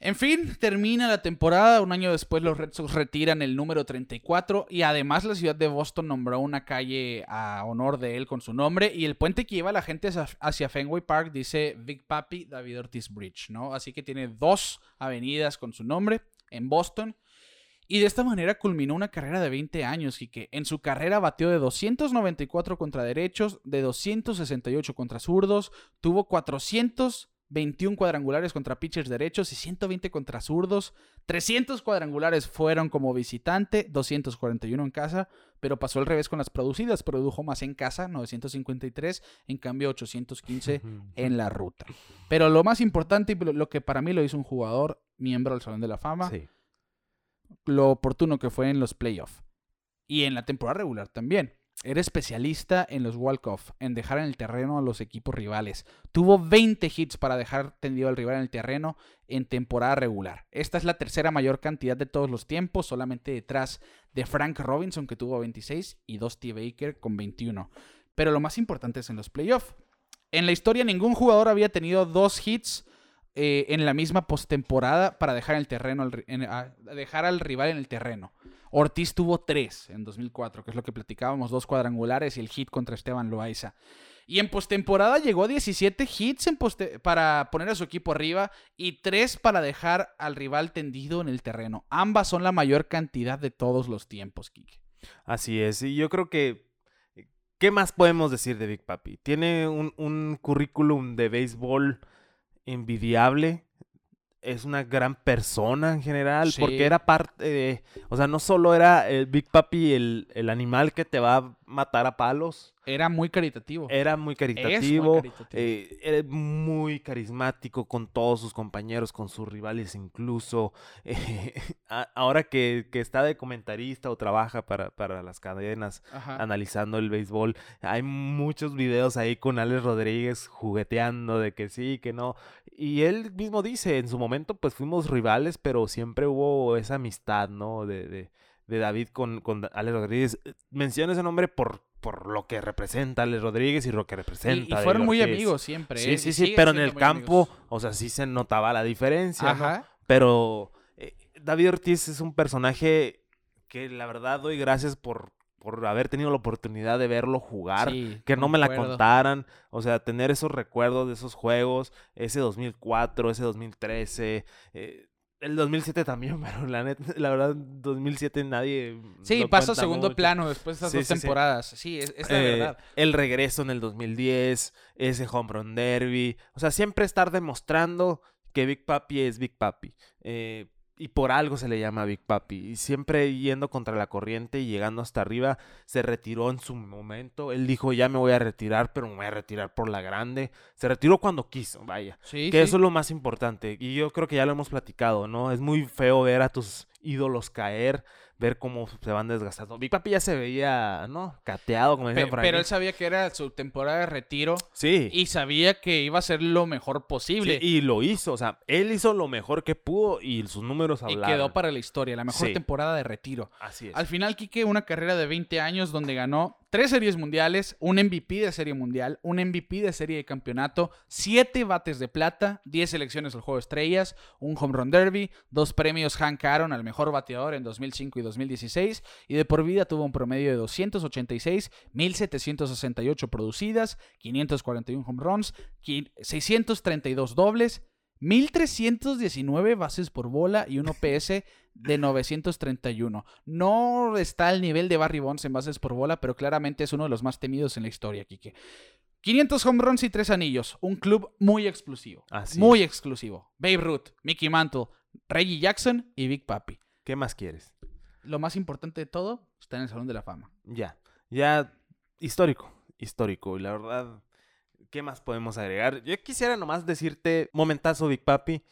Speaker 2: En fin, termina la temporada. Un año después los Red Sox retiran el número 34 y además la ciudad de Boston nombró una calle a honor de él con su nombre y el puente que lleva a la gente hacia Fenway Park dice Big Papi David Ortiz Bridge, ¿no? Así que tiene dos avenidas con su nombre en Boston. Y de esta manera culminó una carrera de 20 años y que en su carrera batió de 294 contra derechos, de 268 contra zurdos, tuvo 400 21 cuadrangulares contra pitchers derechos y 120 contra zurdos. 300 cuadrangulares fueron como visitante, 241 en casa, pero pasó al revés con las producidas. Produjo más en casa, 953, en cambio 815 [LAUGHS] en la ruta. Pero lo más importante y lo que para mí lo hizo un jugador miembro del Salón de la Fama, lo oportuno que fue en los playoffs y en la temporada regular también. Era especialista en los walk-off, en dejar en el terreno a los equipos rivales. Tuvo 20 hits para dejar tendido al rival en el terreno en temporada regular. Esta es la tercera mayor cantidad de todos los tiempos, solamente detrás de Frank Robinson, que tuvo 26, y Dusty Baker con 21. Pero lo más importante es en los playoffs. En la historia, ningún jugador había tenido dos hits eh, en la misma postemporada para dejar, el terreno, dejar al rival en el terreno. Ortiz tuvo tres en 2004, que es lo que platicábamos, dos cuadrangulares y el hit contra Esteban Loaiza. Y en postemporada llegó a 17 hits para poner a su equipo arriba y tres para dejar al rival tendido en el terreno. Ambas son la mayor cantidad de todos los tiempos, Kike.
Speaker 3: Así es, y yo creo que... ¿Qué más podemos decir de Big Papi? Tiene un, un currículum de béisbol envidiable. Es una gran persona en general,
Speaker 2: Sí.
Speaker 3: porque era parte de... O sea, no solo era el Big Papi el, el animal que te va matar a palos,
Speaker 2: Era muy caritativo.
Speaker 3: era muy
Speaker 2: muy
Speaker 3: caritativo,
Speaker 2: caritativo.
Speaker 3: eh, era muy carismático con todos sus compañeros, con sus rivales incluso. [LAUGHS] Eh, a- ahora que, que está de comentarista o trabaja para, para las cadenas
Speaker 2: Ajá.
Speaker 3: analizando el béisbol, hay muchos videos ahí con Alex Rodríguez jugueteando de que sí, que no. Y él mismo dice, en su momento pues fuimos rivales, pero siempre hubo esa amistad, ¿no? De, de, de David con, con Alex Rodríguez. Eh, Menciono ese nombre por, por lo que representa Alex Rodríguez y lo que representa.
Speaker 2: y fueron muy amigos siempre.
Speaker 3: Sí,
Speaker 2: ¿eh?
Speaker 3: sí, sí, pero en el campo,
Speaker 2: amigos.
Speaker 3: o sea, sí se notaba la diferencia, ¿no?
Speaker 2: Ajá.
Speaker 3: Pero eh, David Ortiz es un personaje que la verdad doy gracias por, por haber tenido la oportunidad de verlo jugar.
Speaker 2: Sí,
Speaker 3: que no me la contaran, o sea, tener esos recuerdos de esos juegos, ese 2004, ese 2013, eh, el 2007 también, [LAUGHS] pero la, net- la verdad, 2007 nadie...
Speaker 2: Sí,
Speaker 3: lo
Speaker 2: pasa a segundo
Speaker 3: mucho.
Speaker 2: plano después de esas
Speaker 3: Sí,
Speaker 2: dos
Speaker 3: sí, sí.
Speaker 2: temporadas. Sí, es, es la
Speaker 3: Eh,
Speaker 2: verdad.
Speaker 3: El regreso en el 2010, ese home run derby. O sea, siempre estar demostrando que Big Papi es Big Papi. Eh, y por algo se le llama Big Papi. Y siempre yendo contra la corriente y llegando hasta arriba, se retiró en su momento. Él dijo, ya me voy a retirar, pero me voy a retirar por la grande. Se retiró cuando quiso, vaya.
Speaker 2: Sí,
Speaker 3: Que
Speaker 2: sí.
Speaker 3: eso es lo más importante. Y yo creo que ya lo hemos platicado, ¿no? Es muy feo ver a tus ídolos caer, ver cómo se van desgastando. Big Papi ya se veía, ¿no? Cateado, como dicen por ahí.
Speaker 2: pero él sabía que era su temporada de retiro
Speaker 3: Sí.
Speaker 2: y sabía que iba a ser lo mejor posible.
Speaker 3: Sí, y lo hizo, o sea, él hizo lo mejor que pudo y sus números
Speaker 2: y
Speaker 3: hablaron.
Speaker 2: quedó para la historia, la mejor
Speaker 3: Sí.
Speaker 2: temporada de retiro.
Speaker 3: Así es.
Speaker 2: Al final, Quique, una carrera de 20 años donde ganó tres series mundiales, un MVP de serie mundial, un MVP de serie de campeonato, siete bates de plata, 10 selecciones al juego de estrellas, un home run derby, dos premios Hank Aaron al mejor bateador en 2005 y 2016, y de por vida tuvo un promedio de 286, 1768 producidas, 541 home runs, qui- 632 dobles, 1319 bases por bola y un OPS de 931. No está al nivel de Barry Bonds en bases por bola, pero claramente es uno de los más temidos en la historia, Kike. 500 home runs y 3 anillos. Un club muy exclusivo.
Speaker 3: Así
Speaker 2: muy exclusivo. Babe Ruth, Mickey Mantle, Reggie Jackson y Big Papi.
Speaker 3: ¿Qué más quieres?
Speaker 2: Lo más importante de todo está en el Salón de la Fama.
Speaker 3: Ya, ya, histórico, histórico. Y la verdad, ¿qué más podemos agregar? Yo quisiera nomás decirte, momentazo Big Papi,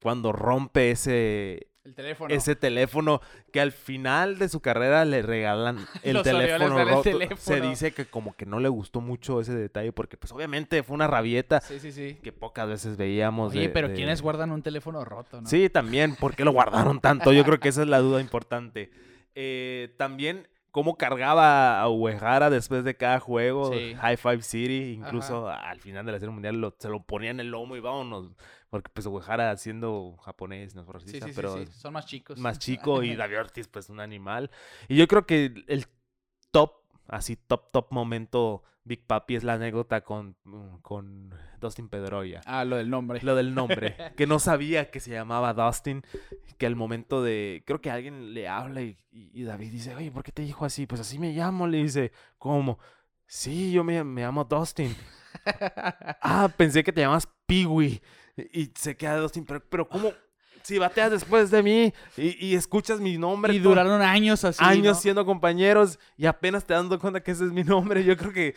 Speaker 3: cuando rompe ese,
Speaker 2: El teléfono.
Speaker 3: ese teléfono que al final de su carrera le regalan [LAUGHS] el teléfono
Speaker 2: el
Speaker 3: roto. Se dice que como que no le gustó mucho ese detalle porque pues obviamente fue una rabieta
Speaker 2: Sí, sí, sí.
Speaker 3: que pocas veces veíamos.
Speaker 2: Oye,
Speaker 3: de-
Speaker 2: pero
Speaker 3: de-
Speaker 2: ¿quiénes guardan un teléfono roto, no?
Speaker 3: Sí, también, ¿por qué lo guardaron tanto? Yo creo que esa es la duda importante. Eh, también, cómo cargaba a Uehara después de cada juego,
Speaker 2: Sí.
Speaker 3: High Five City, incluso al final de la serie mundial lo- se lo ponía en el lomo y vámonos, porque pues Uehara siendo japonés, no es racista,
Speaker 2: sí, sí,
Speaker 3: pero
Speaker 2: sí. Son más chicos.
Speaker 3: más [LAUGHS] chico y David Ortiz pues un animal. Y yo creo que el top, así top, top momento Big Papi es la anécdota con, con Dustin Pedroia.
Speaker 2: Ah, lo del nombre.
Speaker 3: Lo del nombre, [LAUGHS] que no sabía que se llamaba Dustin, que al momento de, creo que alguien le habla y, y- y David dice, oye, ¿por qué te dijo así? Pues así me llamo, le dice, ¿cómo? Sí, yo me, me llamo Dustin. [LAUGHS] ah, pensé que te llamas Peewee. Y se queda Dustin, pero, pero ¿cómo? Si bateas después de mí y, y escuchas mi nombre.
Speaker 2: y
Speaker 3: todo-
Speaker 2: duraron años así.
Speaker 3: años
Speaker 2: ¿no?
Speaker 3: siendo compañeros y apenas te dando cuenta que ese es mi nombre. Yo creo que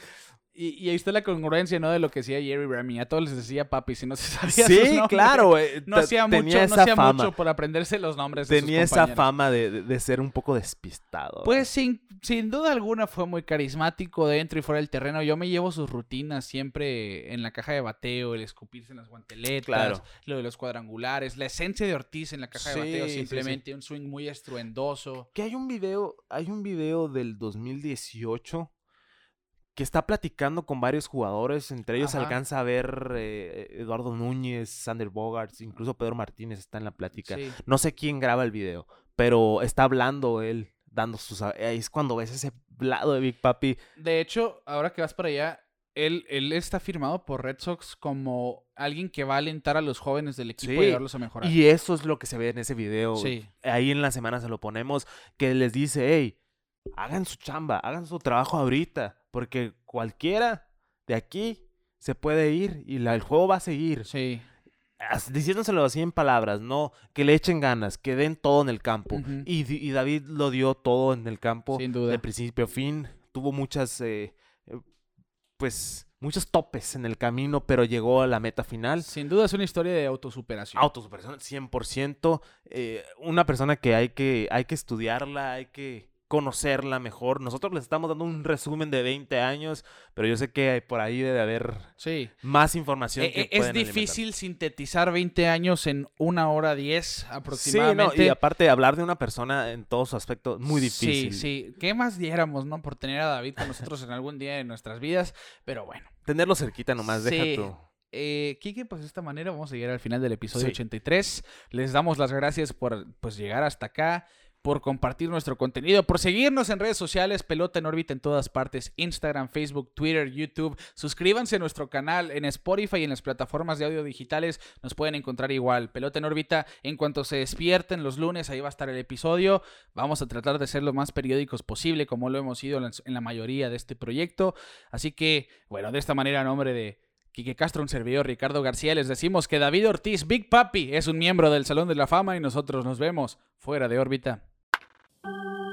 Speaker 2: Y, y ahí está la congruencia, ¿no? De lo que decía Jerry Remy. A todos les decía papi si no se sabía sus
Speaker 3: sí,
Speaker 2: nombres.
Speaker 3: claro. eh,
Speaker 2: No hacía mucho, no hacía mucho por aprenderse los nombres de
Speaker 3: Tenía
Speaker 2: sus
Speaker 3: esa fama de, de- ser un poco despistado.
Speaker 2: Pues sin, sin duda alguna fue muy carismático dentro y fuera del terreno. Yo me llevo sus rutinas siempre en la caja de bateo, el escupirse en las guanteletas,
Speaker 3: Claro.
Speaker 2: lo de los cuadrangulares, la esencia de Ortiz en la caja de bateo,
Speaker 3: Sí, sí, sí.
Speaker 2: simplemente un swing muy estruendoso.
Speaker 3: que hay un video, hay un video del 2018 que está platicando con varios jugadores, entre ellos
Speaker 2: Ajá.
Speaker 3: alcanza a ver eh, Eduardo Núñez, Sander Bogarts, incluso Pedro Martínez está en la plática.
Speaker 2: Sí.
Speaker 3: No sé quién graba el video, pero está hablando él, dando sus... Ahí es cuando ves ese lado de Big Papi.
Speaker 2: De hecho, ahora que vas para allá, él, él está firmado por Red Sox como alguien que va a alentar a los jóvenes del equipo
Speaker 3: Sí,
Speaker 2: y ayudarlos a mejorar.
Speaker 3: Y eso es lo que se ve en ese video.
Speaker 2: Sí.
Speaker 3: Ahí en la semana se lo ponemos, que les dice, hey, hagan su chamba, hagan su trabajo ahorita, porque cualquiera de aquí se puede ir y la- el juego va a seguir.
Speaker 2: Sí.
Speaker 3: as- diciéndoselo así en palabras, no, que le echen ganas, que den todo en el campo. Y David lo dio todo en el campo,
Speaker 2: Sin duda.
Speaker 3: de principio a fin. Tuvo muchas, eh, eh, pues, muchos topes en el camino, pero llegó a la meta final.
Speaker 2: Sin duda es una historia de autosuperación.
Speaker 3: Autosuperación, 100%. eh, una persona que hay, que hay que estudiarla, hay que conocerla mejor. Nosotros les estamos dando un resumen de 20 años, pero yo sé que por ahí debe haber
Speaker 2: sí.
Speaker 3: más información.
Speaker 2: Eh,
Speaker 3: que
Speaker 2: eh, es
Speaker 3: pueden alimentar.
Speaker 2: difícil sintetizar 20 años en una hora 10
Speaker 3: Sí, no,
Speaker 2: aproximadamente.
Speaker 3: y aparte hablar de una persona en todos sus aspectos, muy difícil.
Speaker 2: Sí, sí. ¿Qué más diéramos, no? Por tener a David con nosotros en algún día de nuestras vidas. Pero bueno.
Speaker 3: Tenerlo cerquita nomás,
Speaker 2: Sí.
Speaker 3: deja tú.
Speaker 2: Eh, Kike, pues de esta manera vamos a llegar al final del episodio
Speaker 3: Sí.
Speaker 2: 83. Les damos las gracias por pues, llegar hasta acá, por compartir nuestro contenido, por seguirnos en redes sociales, Pelota en órbita en todas partes, Instagram, Facebook, Twitter, YouTube. Suscríbanse a nuestro canal en Spotify y en las plataformas de audio digitales. Nos pueden encontrar igual. Pelota en órbita, en cuanto se despierten los lunes, ahí va a estar el episodio. Vamos a tratar de ser lo más periódicos posible, como lo hemos sido en la- mayoría de este proyecto. Así que, bueno, de esta manera, a nombre de Quique Castro, un servidor Ricardo García, les decimos que David Ortiz, Big Papi, es un miembro del Salón de la Fama y nosotros nos vemos fuera de órbita. Thank you.